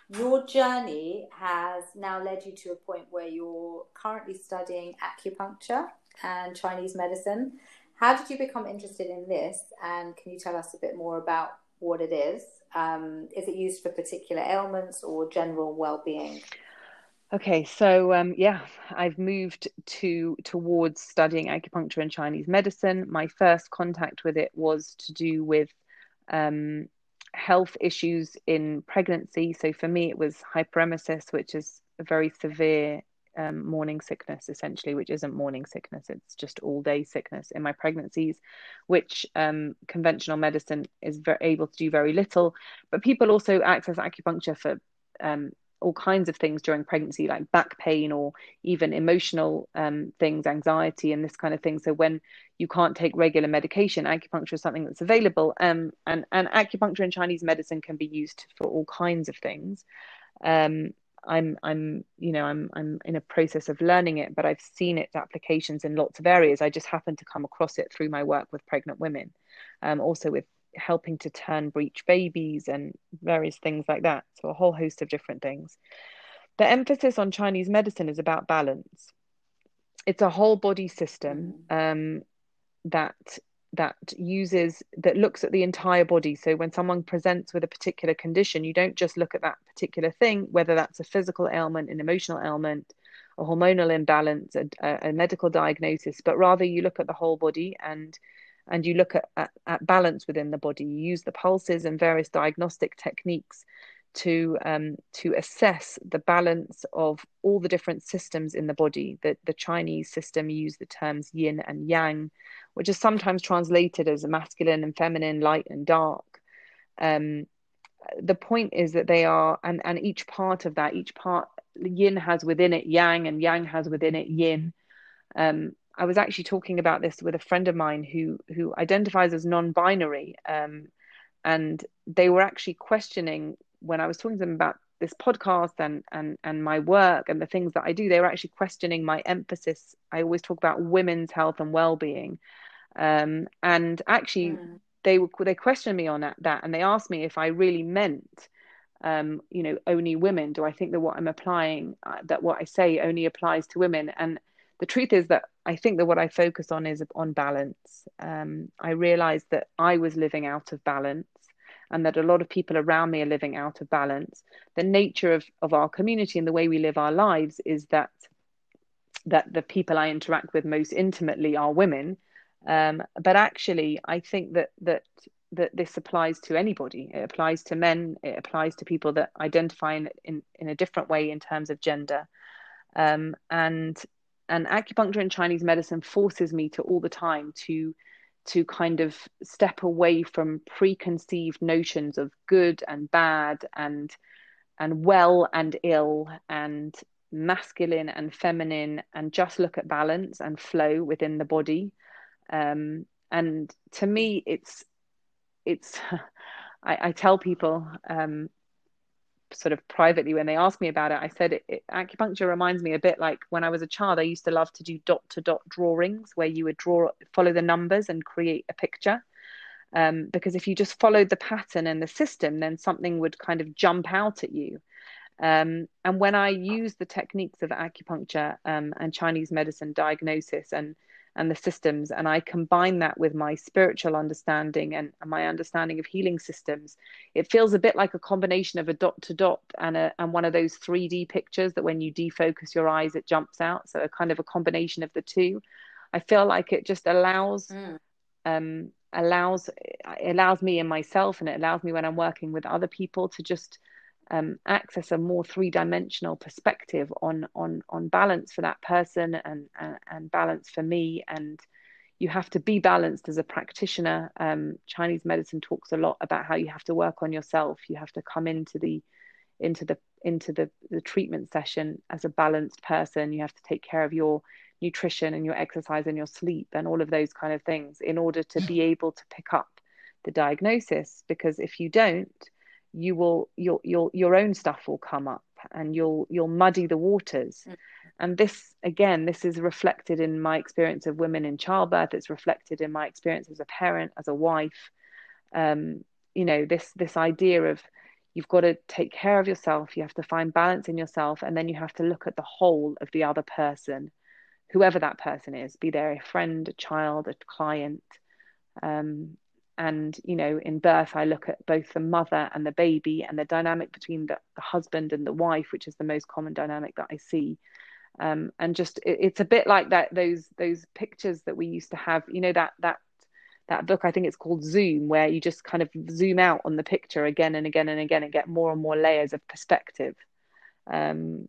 your journey has now led you to a point where you're currently studying acupuncture and chinese medicine how did you become interested in this and can you tell us a bit more about what it is um, is it used for particular ailments or general well-being? Okay, so um, yeah, I've moved to towards studying acupuncture and Chinese medicine. My first contact with it was to do with um, health issues in pregnancy. So for me, it was hyperemesis, which is a very severe um, morning sickness, essentially, which isn't morning sickness, it's just all day sickness in my pregnancies, which um, conventional medicine is able to do very little. But people also access acupuncture for um, all kinds of things during pregnancy, like back pain or even emotional um, things, anxiety, and this kind of thing. So when you can't take regular medication, acupuncture is something that's available. Um, and and acupuncture and Chinese medicine can be used for all kinds of things. Um, I'm I'm you know I'm I'm in a process of learning it, but I've seen its applications in lots of areas. I just happened to come across it through my work with pregnant women, um, also with helping to turn breech babies and various things like that. So a whole host of different things. The emphasis on Chinese medicine is about balance. It's a whole body system mm. um, that that uses that looks at the entire body so when someone presents with a particular condition you don't just look at that particular thing whether that's a physical ailment an emotional ailment a hormonal imbalance a, a medical diagnosis but rather you look at the whole body and and you look at, at, at balance within the body you use the pulses and various diagnostic techniques to um, to assess the balance of all the different systems in the body. The the Chinese system use the terms yin and yang, which is sometimes translated as masculine and feminine, light and dark. Um, the point is that they are, and and each part of that, each part yin has within it yang, and yang has within it yin. Um, I was actually talking about this with a friend of mine who who identifies as non-binary, um, and they were actually questioning when I was talking to them about this podcast and and and my work and the things that I do, they were actually questioning my emphasis. I always talk about women's health and well-being, um, and actually mm. they were they questioned me on that, that, and they asked me if I really meant. Um, you know, only women. Do I think that what I'm applying, uh, that what I say only applies to women? And the truth is that I think that what I focus on is on balance. Um, I realized that I was living out of balance and that a lot of people around me are living out of balance. The nature of, of our community and the way we live our lives is that that the people I interact with most intimately are women. Um, but actually, I think that that that this applies to anybody. It applies to men. It applies to people that identify in in, in a different way in terms of gender. um, and and acupuncture and Chinese medicine forces me to all the time to to kind of step away from preconceived notions of good and bad and and well and ill and masculine and feminine and just look at balance and flow within the body. Um, and to me it's it's [LAUGHS] I, I tell people um, sort of privately when they ask me about it, I said it, it, acupuncture reminds me a bit like when I was a child. I used to love to do dot to dot drawings where you would draw, follow the numbers and create a picture. Um, because if you just followed the pattern and the system, then something would kind of jump out at you. Um, and when I use the techniques of acupuncture um, and Chinese medicine diagnosis and and the systems and i combine that with my spiritual understanding and, and, my understanding of healing systems it feels a bit like a combination of a dot to dot and a and one of those 3d pictures that when you defocus your eyes it jumps out so a kind of a combination of the two i feel like it just allows mm. um allows it allows me and myself and it allows me when i'm working with other people to just um, access a more three-dimensional perspective on on on balance for that person and and, and balance for me. And you have to be balanced as a practitioner. Um, chinese medicine talks a lot about how you have to work on yourself. You have to come into the into the into the, the treatment session as a balanced person. You have to take care of your nutrition and your exercise and your sleep and all of those kind of things in order to be [LAUGHS] able to pick up the diagnosis. Because if you don't you will your your your own stuff will come up and you'll you'll muddy the waters. Mm. and this again this is reflected in my experience of women in childbirth. It's reflected in my experience as a parent as a wife. Um, you know this this idea of you've got to take care of yourself you have to find balance in yourself and then you have to look at the whole of the other person whoever that person is be there a friend a child a client. Um, and you know in birth i look at both the mother and the baby and the dynamic between the, the husband and the wife which is the most common dynamic that i see. Um, and just it, it's a bit like that those those pictures that we used to have you know that that that book i think it's called zoom where you just kind of zoom out on the picture again and again and again and get more and more layers of perspective. Um,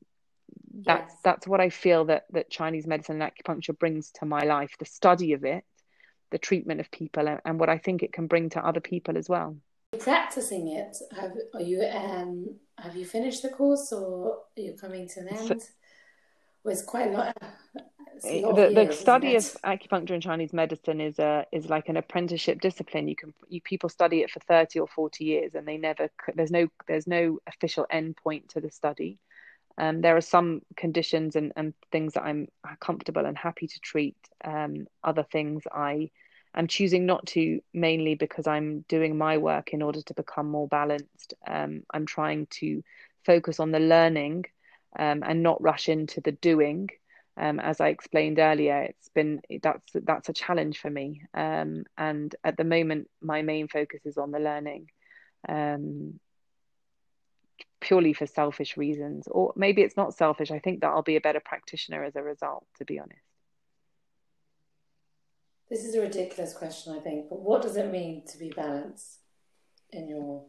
that's yes. that's what i feel that that chinese medicine and acupuncture brings to my life the study of it the treatment of people and, and what I think it can bring to other people as well. Practicing it, have are you um, have you finished the course or are you coming to an end? So, well, it's quite a lot. A lot the, years, the study of acupuncture and Chinese medicine is a is like an apprenticeship discipline. You can you, people study it for thirty or forty years, and they never there's no there's no official end point to the study. Um, there are some conditions and, and things that I'm comfortable and happy to treat. Um, other things I am choosing not to, mainly because I'm doing my work in order to become more balanced. Um, I'm trying to focus on the learning um, and not rush into the doing. Um, as I explained earlier, it's been that's that's a challenge for me. Um, and at the moment, my main focus is on the learning. Um, purely for selfish reasons or maybe it's not selfish i think that i'll be a better practitioner as a result to be honest this is a ridiculous question i think but what does it mean to be balanced in your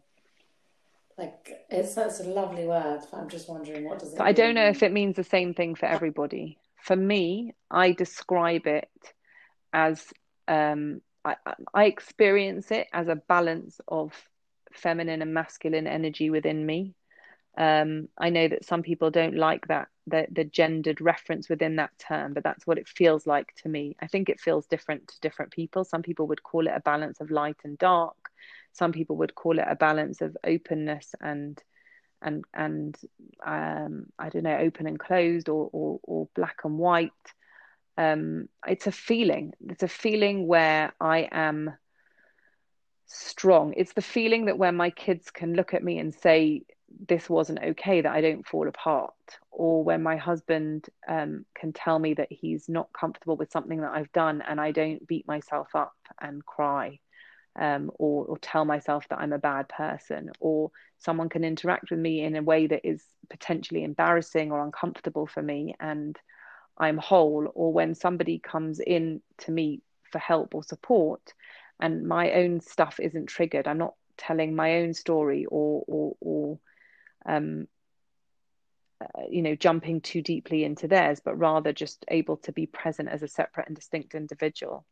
like it's that's a lovely word but i'm just wondering what does it i don't know if it means the same thing for everybody. For me i describe it as um, I, I experience it as a balance of feminine and masculine energy within me um, I know that some people don't like that the, the gendered reference within that term, but that's what it feels like to me. I think it feels different to different people. Some people would call it a balance of light and dark. Some people would call it a balance of openness and and and um, I don't know, open and closed, or or, or black and white. Um, it's a feeling. It's a feeling where I am strong. It's the feeling that when my kids can look at me and say, this wasn't okay that I don't fall apart, or when my husband um, can tell me that he's not comfortable with something that I've done and I don't beat myself up and cry, um, or, or tell myself that I'm a bad person, or someone can interact with me in a way that is potentially embarrassing or uncomfortable for me and I'm whole, or when somebody comes in to me for help or support and my own stuff isn't triggered, I'm not telling my own story or or or um, uh, you know, jumping too deeply into theirs, but rather just able to be present as a separate and distinct individual.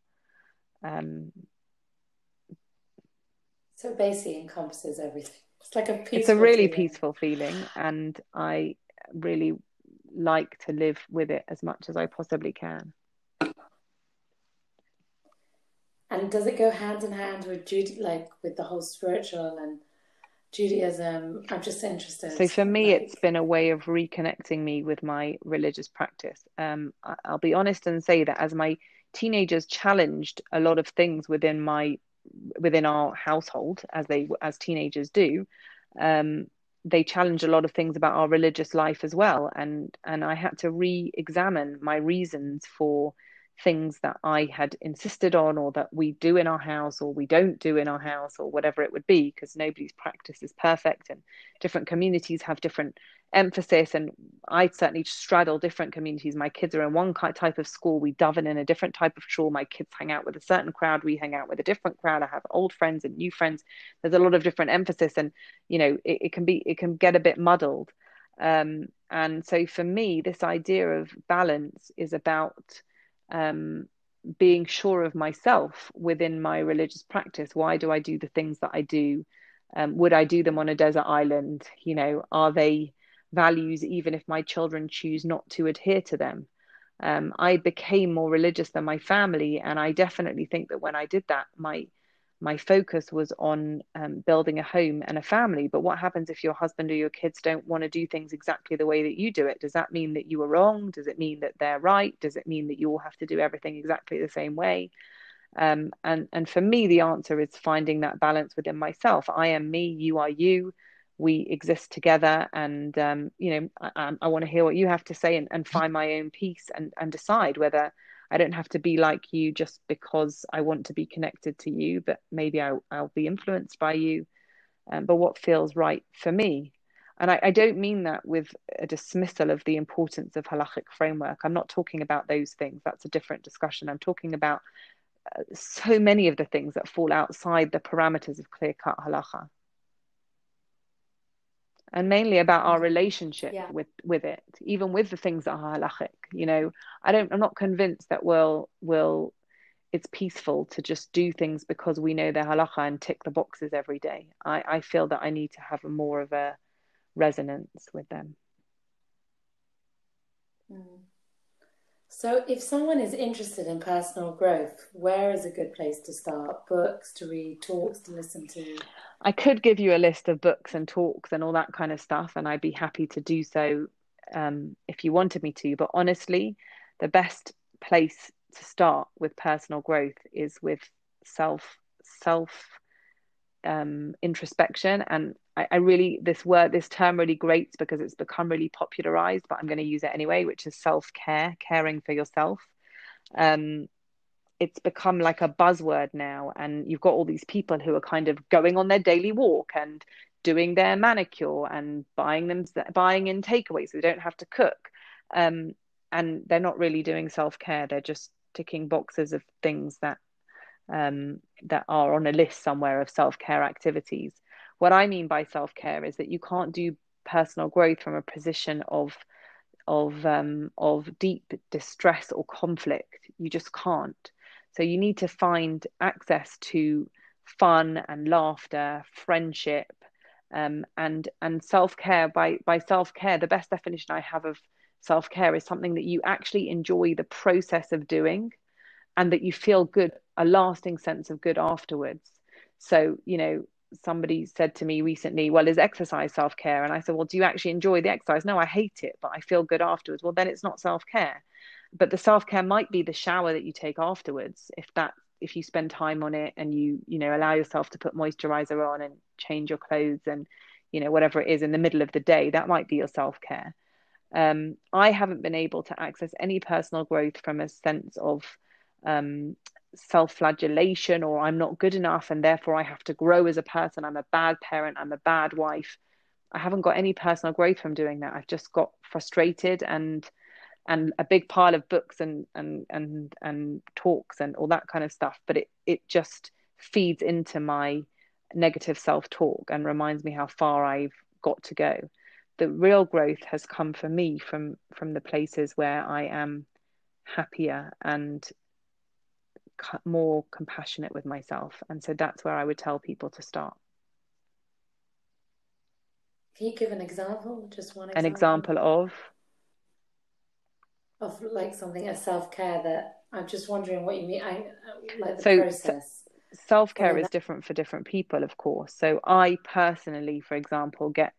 Um, so basically encompasses everything. [LAUGHS] It's like a peaceful. It's a really feeling. peaceful feeling, and I really like to live with it as much as I possibly can. And does it go hand in hand with Judy, like with the whole spiritual and Judaism? I'm just interested. So for me, like... it's been a way of reconnecting me with my religious practice. Um, I'll be honest and say that as my teenagers challenged a lot of things within my within our household, as they as teenagers do, um, they challenged a lot of things about our religious life as well, and and I had to re-examine my reasons for things that I had insisted on or that we do in our house or we don't do in our house or whatever it would be, because nobody's practice is perfect and different communities have different emphasis. And I certainly straddle different communities. My kids are in one type of school, we daven in a different type of shul. My kids hang out with a certain crowd, we hang out with a different crowd. I have old friends and new friends. There's a lot of different emphasis, and you know, it, it can be it can get a bit muddled. Um, and so for me, this idea of balance is about um, being sure of myself within my religious practice. Why do I do the things that I do? Um, would I do them on a desert island? You know, are they values even if my children choose not to adhere to them? Um, I became more religious than my family, and I definitely think that when I did that, my my focus was on um, building a home and a family. But what happens if your husband or your kids don't want to do things exactly the way that you do it? Does that mean that you were wrong? Does it mean that they're right? Does it mean that you all have to do everything exactly the same way? Um, and and for me, the answer is finding that balance within myself. I am me, you are you. We exist together, and um, you know, I, I want to hear what you have to say and, and find my own peace and and decide whether I don't have to be like you just because I want to be connected to you, but maybe I, will be influenced by you. Um, but what feels right for me? And I, I, don't mean that with a dismissal of the importance of halachic framework. I'm not talking about those things. That's a different discussion. I'm talking about uh, so many of the things that fall outside the parameters of clear cut halacha and mainly about our relationship yeah. with with it even with the things that are halachic you know i don't i'm not convinced that we'll will it's peaceful to just do things because we know they're halacha and tick the boxes every day i i feel that i need to have a more of a resonance with them mm. So, if someone is interested in personal growth, where is a good place to start? Books to read, talks to listen to? I could give you a list of books and talks and all that kind of stuff, and I'd be happy to do so um, if you wanted me to. But honestly, the best place to start with personal growth is with self self um, introspection and I, I, really this word this term really grates because it's become really popularized but i'm going to use it anyway which is self-care caring for yourself. Um, it's become like a buzzword now and you've got all these people who are kind of going on their daily walk and doing their manicure and buying them buying in takeaways so they don't have to cook. Um, and they're not really doing self-care they're just ticking boxes of things that um, that are on a list somewhere of self-care activities what I mean by self care is that you can't do personal growth from a position of of um, of deep distress or conflict. You just can't. So you need to find access to fun and laughter, friendship, um, and and self care. By by self care, the best definition I have of self care is something that you actually enjoy the process of doing, and that you feel good, a lasting sense of good afterwards. So you know, somebody said to me recently, Well, is exercise self care? And I said, Well, do you actually enjoy the exercise? No, I hate it, but I feel good afterwards. Well, then it's not self care. But the self care might be the shower that you take afterwards. If that, if you spend time on it and you, you know, allow yourself to put moisturizer on and change your clothes and, you know, whatever it is in the middle of the day, that might be your self care. Um, I haven't been able to access any personal growth from a sense of um, self flagellation or I'm not good enough and therefore I have to grow as a person. I'm a bad parent. I'm a bad wife. I haven't got any personal growth from doing that. I've just got frustrated and and a big pile of books and and and and talks and all that kind of stuff. But it it just feeds into my negative self talk and reminds me how far I've got to go. the real growth has come for me from from the places where I am happier and more compassionate with myself. And so that's where I would tell people to start. Can you give an example just one example? an example of? Of like something a self-care that I'm just wondering what you mean I like the so, process. self care is different for different people, of course. So, I personally, for example, get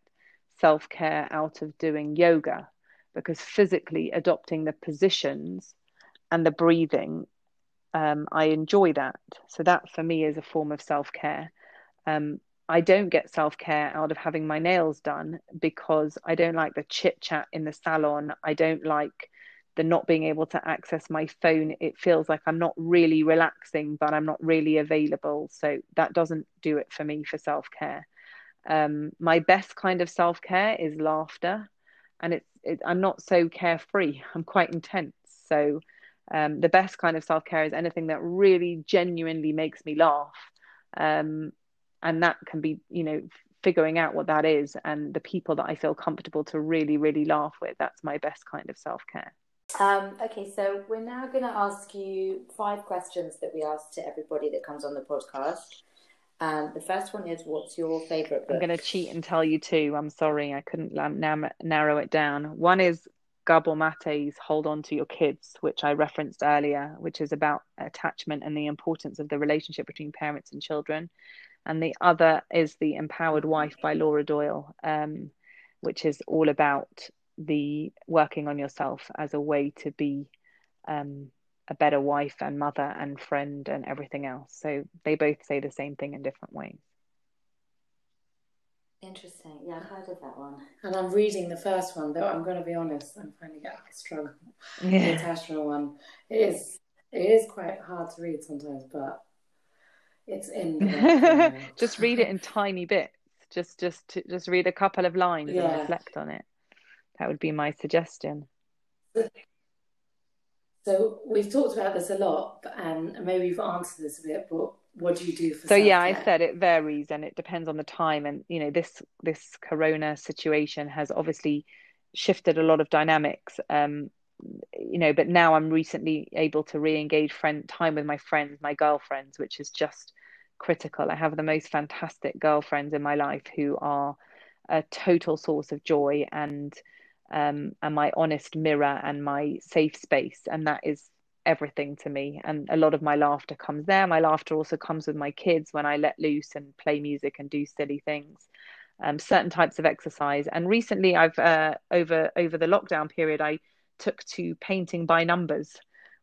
self care out of doing yoga because physically adopting the positions and the breathing, um, I enjoy that. So, that for me is a form of self care. Um, I don't get self care out of having my nails done because I don't like the chit chat in the salon. I don't like the not being able to access my phone it feels like i'm not really relaxing but i'm not really available so that doesn't do it for me for self-care um, my best kind of self-care is laughter and it's it, i'm not so carefree [LAUGHS] i'm quite intense so um, the best kind of self-care is anything that really genuinely makes me laugh um, and that can be you know figuring out what that is and the people that i feel comfortable to really really laugh with that's my best kind of self-care um, okay, so we're now going to ask you five questions that we ask to everybody that comes on the podcast. Um, the first one is, what's your favourite book? I'm going to cheat and tell you two. I'm sorry, I couldn't um, narrow it down. One is Gabor Mate's Hold On to Your Kids, which I referenced earlier, which is about attachment and the importance of the relationship between parents and children. And the other is The Empowered Wife by Laura Doyle, um, which is all about the working on yourself as a way to be um, a better wife and mother and friend and everything else. So they both say the same thing in different ways. Interesting. Yeah, I've heard of that one. And I'm reading the first one, though I'm going to be honest, I'm finding it a struggle. [LAUGHS] Yeah. The attachment one. It is, it is quite hard to read sometimes, but it's in. [LAUGHS] just read it in tiny bits. Just, just, to, just read a couple of lines yeah. and reflect on it. That would be my suggestion. So we've talked about this a lot, and maybe you've answered this a bit, but what do you do for? So self-care? yeah, I said it varies and it depends on the time, and you know this this Corona situation has obviously shifted a lot of dynamics. Um, you know, but now I'm recently able to re-engage friend time with my friends, my girlfriends, which is just critical. I have the most fantastic girlfriends in my life who are a total source of joy and um, and my honest mirror and my safe space. And that is everything to me. And a lot of my laughter comes there. My laughter also comes with my kids when I let loose and play music and do silly things. Um, certain types of exercise. And recently, I've uh, over over the lockdown period, I took to painting by numbers,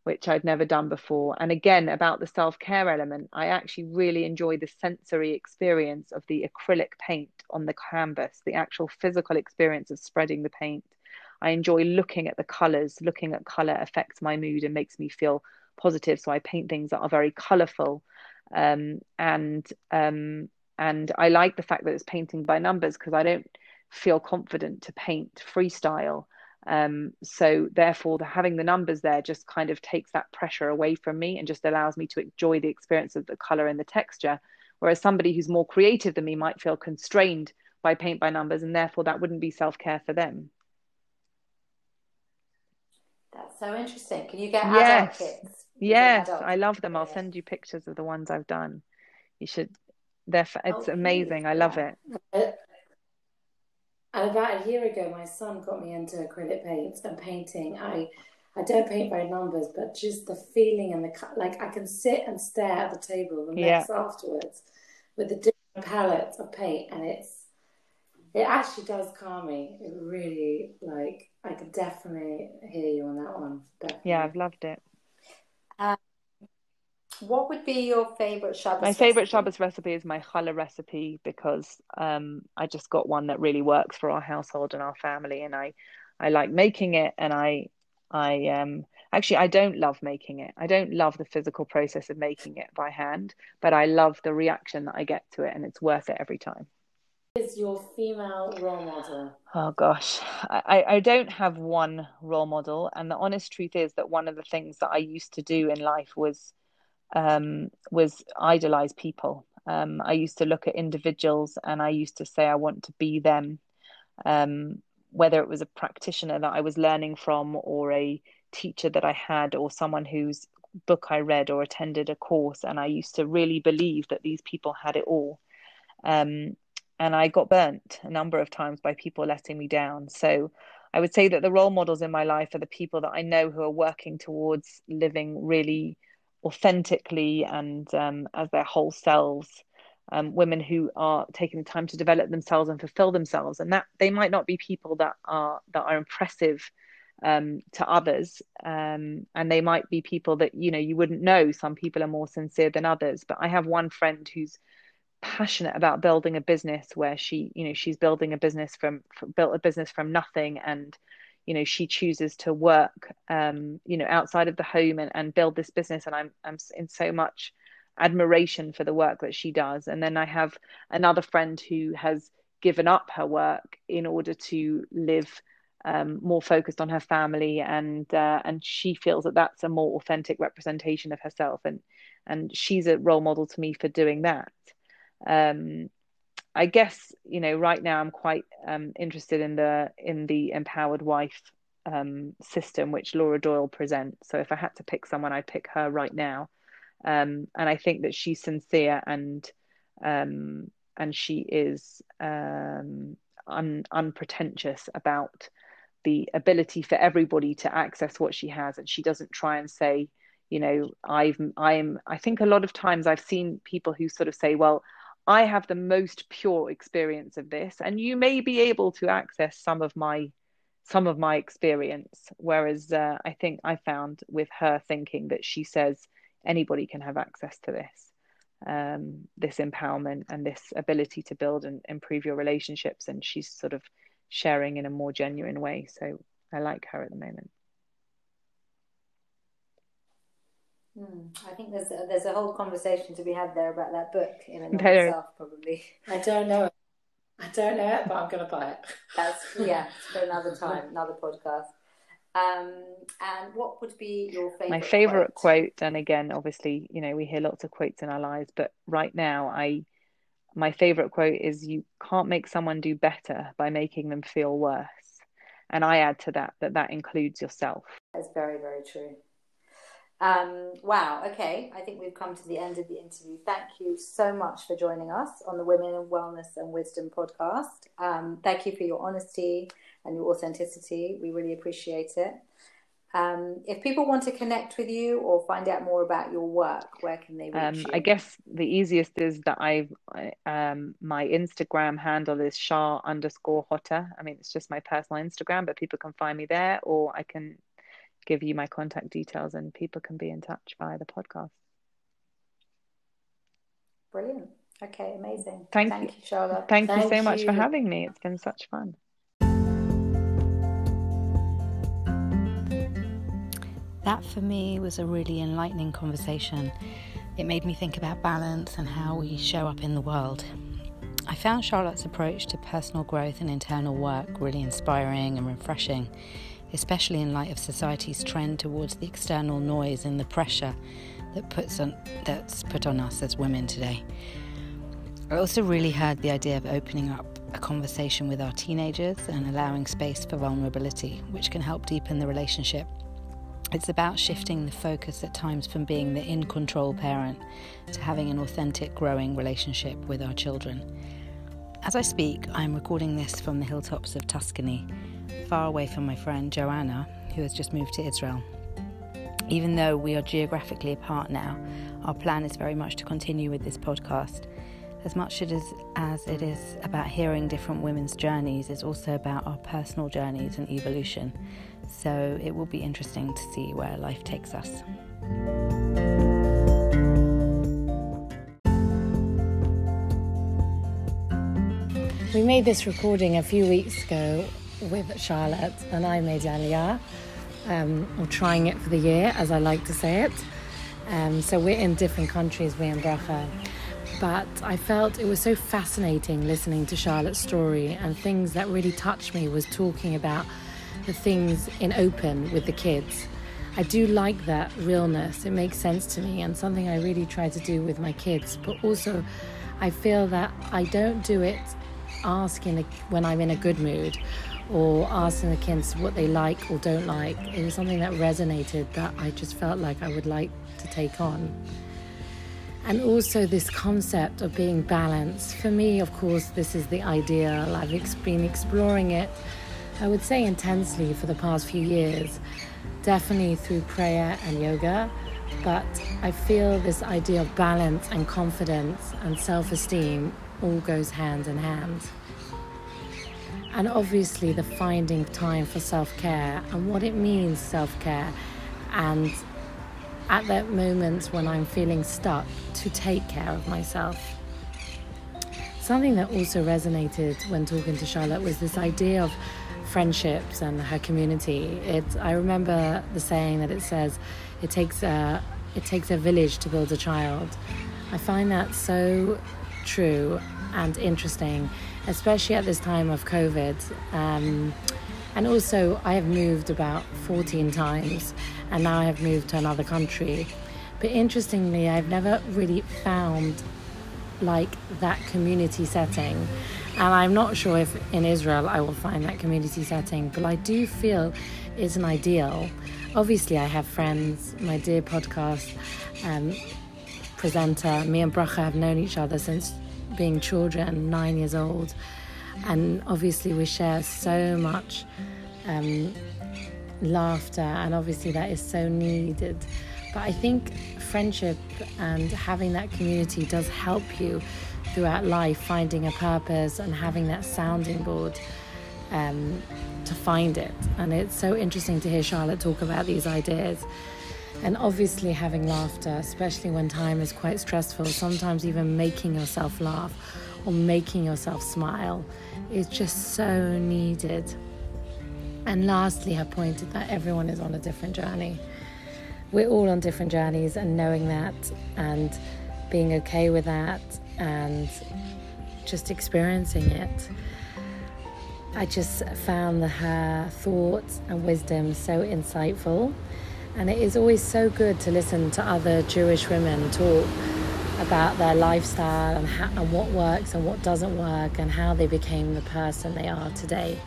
which I'd never done before. And again, about the self care element, I actually really enjoy the sensory experience of the acrylic paint on the canvas, the actual physical experience of spreading the paint. I enjoy looking at the colors. Looking at color affects my mood and makes me feel positive. So I paint things that are very colorful, um, and um, and I like the fact that it's painting by numbers because I don't feel confident to paint freestyle. Um, so therefore, the, having the numbers there just kind of takes that pressure away from me and just allows me to enjoy the experience of the color and the texture. Whereas somebody who's more creative than me might feel constrained by paint by numbers, and therefore that wouldn't be self care for them. That's so interesting. Can you get yes. adult kits? Yes, I love them. I'll send you pictures of the ones I've done. You should. They're. It's oh, amazing. I love it. Uh, and about a year ago, my son got me into acrylic paints and painting. I, I don't paint by numbers, but just the feeling and the like. I can sit and stare at the table the yeah. afterwards with the different palettes of paint, and it's it actually does calm me. It really like I could definitely hear you on that one. Definitely. Yeah, I've loved it. Um, what would be your favorite Shabbos? My favorite Shabbos recipe is my challah recipe because um, I just got one that really works for our household and our family, and I I like making it, and I I um actually I don't love making it. I don't love the physical process of making it by hand, but I love the reaction that I get to it, and it's worth it every time is your female role model? Oh gosh, I, I don't have one role model, and the honest truth is that one of the things that I used to do in life was um, was idolize people. Um, I used to look at individuals and I used to say I want to be them. um, whether it was a practitioner that I was learning from or a teacher that I had or someone whose book I read or attended a course. And I used to really believe that these people had it all. Um, and I got burnt a number of times by people letting me down. So I would say that the role models in my life are the people that I know who are working towards living really authentically and um, as their whole selves. Um, women who are taking the time to develop themselves and fulfill themselves, and that they might not be people that are that are impressive um, to others, um, and they might be people that you know you wouldn't know. Some people are more sincere than others, but I have one friend who's passionate about building a business where she you know she's building a business from, built a business from nothing and you know she chooses to work um you know outside of the home and, and build this business. And i'm i'm in so much admiration for the work that she does. And then i have another friend who has given up her work in order to live um, more focused on her family. And uh, and she feels that that's a more authentic representation of herself. And and she's a role model to me for doing that um, I guess you know right now I'm quite um, interested in the in the empowered wife um, system which Laura Doyle presents. So if I had to pick someone, I'd pick her right now. Um, and I think that she's sincere and um, and she is um, un- unpretentious about the ability for everybody to access what she has, and she doesn't try and say, you know, I've I'm. I think a lot of times I've seen people who sort of say, well I have the most pure experience of this, and you may be able to access some of my some of my experience. Whereas uh, I think I found with her thinking that she says anybody can have access to this, um, this empowerment and this ability to build and improve your relationships, and she's sort of sharing in a more genuine way. So I like her at the moment. Hmm. I think there's a, there's a whole conversation to be had there about that book in and of itself, probably. I don't know. I don't know it, but I'm going to buy it. [LAUGHS] That's yeah, for another [LAUGHS] time, another podcast. Um, and what would be your favorite? My favorite quote? quote, and again, obviously, you know, we hear lots of quotes in our lives, but right now, I my favorite quote is, "You can't make someone do better by making them feel worse." And I add to that that that includes yourself. That's very, very true. Um, wow. Okay. I think we've come to the end of the interview. Thank you so much for joining us on the Women in Wellness and Wisdom podcast. Um, thank you for your honesty and your authenticity. We really appreciate it. Um, if people want to connect with you or find out more about your work, where can they reach um, you? I guess the easiest is that I've um, my Instagram handle is Char underscore Hotter. I mean, it's just my personal Instagram, but people can find me there, or I can give you my contact details and people can be in touch via the podcast. Brilliant. Okay, amazing. Thank, Thank you, Charlotte. Thank, Thank you so you. much for having me. It's been such fun. That for me was a really enlightening conversation. It made me think about balance and how we show up in the world. I found Charlotte's approach to personal growth and internal work really inspiring and refreshing especially in light of society's trend towards the external noise and the pressure that puts on, that's put on us as women today. I also really heard the idea of opening up a conversation with our teenagers and allowing space for vulnerability, which can help deepen the relationship. It's about shifting the focus at times from being the in control parent to having an authentic, growing relationship with our children. As I speak, I'm recording this from the hilltops of Tuscany, far away from my friend Joanna, who has just moved to Israel. Even though we are geographically apart now, our plan is very much to continue with this podcast. As much it is, as it is about hearing different women's journeys, it's also about our personal journeys and evolution. So it will be interesting to see where life takes us. We made this recording a few weeks ago with Charlotte, and I made Aliyah, um, or trying it for the year, as I like to say it. Um, so we're in different countries, we and Bracha. But I felt it was so fascinating listening to Charlotte's story, and things that really touched me was talking about the things in open with the kids. I do like that realness. It makes sense to me, and something I really try to do with my kids. But also, I feel that I don't do it asking when I'm in a good mood or asking the kids what they like or don't like. It was something that resonated that I just felt like I would like to take on. And also, this concept of being balanced. For me, of course, this is the ideal. I've been exploring it, I would say, intensely for the past few years, definitely through prayer and yoga. But I feel this idea of balance and confidence and self esteem all goes hand in hand. And obviously, the finding time for self care and what it means self care, and at that moment when I'm feeling stuck, to take care of myself. Something that also resonated when talking to Charlotte was this idea of friendships and her community. It, I remember the saying that it says, "It takes a it takes a village to build a child." I find that so true and interesting, especially at this time of COVID. Um, and also, I have moved about 14 times, and now I have moved to another country. But interestingly, I've never really found like that community setting. And I'm not sure if in Israel I will find that community setting, but I do feel it's an ideal. Obviously, I have friends, my dear podcast um, presenter, me and Bracha have known each other since being children, nine years old. And obviously, we share so much um, laughter, and obviously, that is so needed. But I think friendship and having that community does help you throughout life, finding a purpose and having that sounding board um, to find it. And it's so interesting to hear Charlotte talk about these ideas. And obviously, having laughter, especially when time is quite stressful, sometimes even making yourself laugh or making yourself smile is just so needed. And lastly, I pointed that everyone is on a different journey. We're all on different journeys, and knowing that and being okay with that and just experiencing it. I just found her thoughts and wisdom so insightful and it is always so good to listen to other Jewish women talk about their lifestyle and, how, and what works and what doesn't work and how they became the person they are today.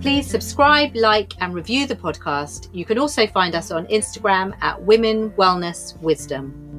Please subscribe, like, and review the podcast. You can also find us on Instagram at Women Wellness Wisdom.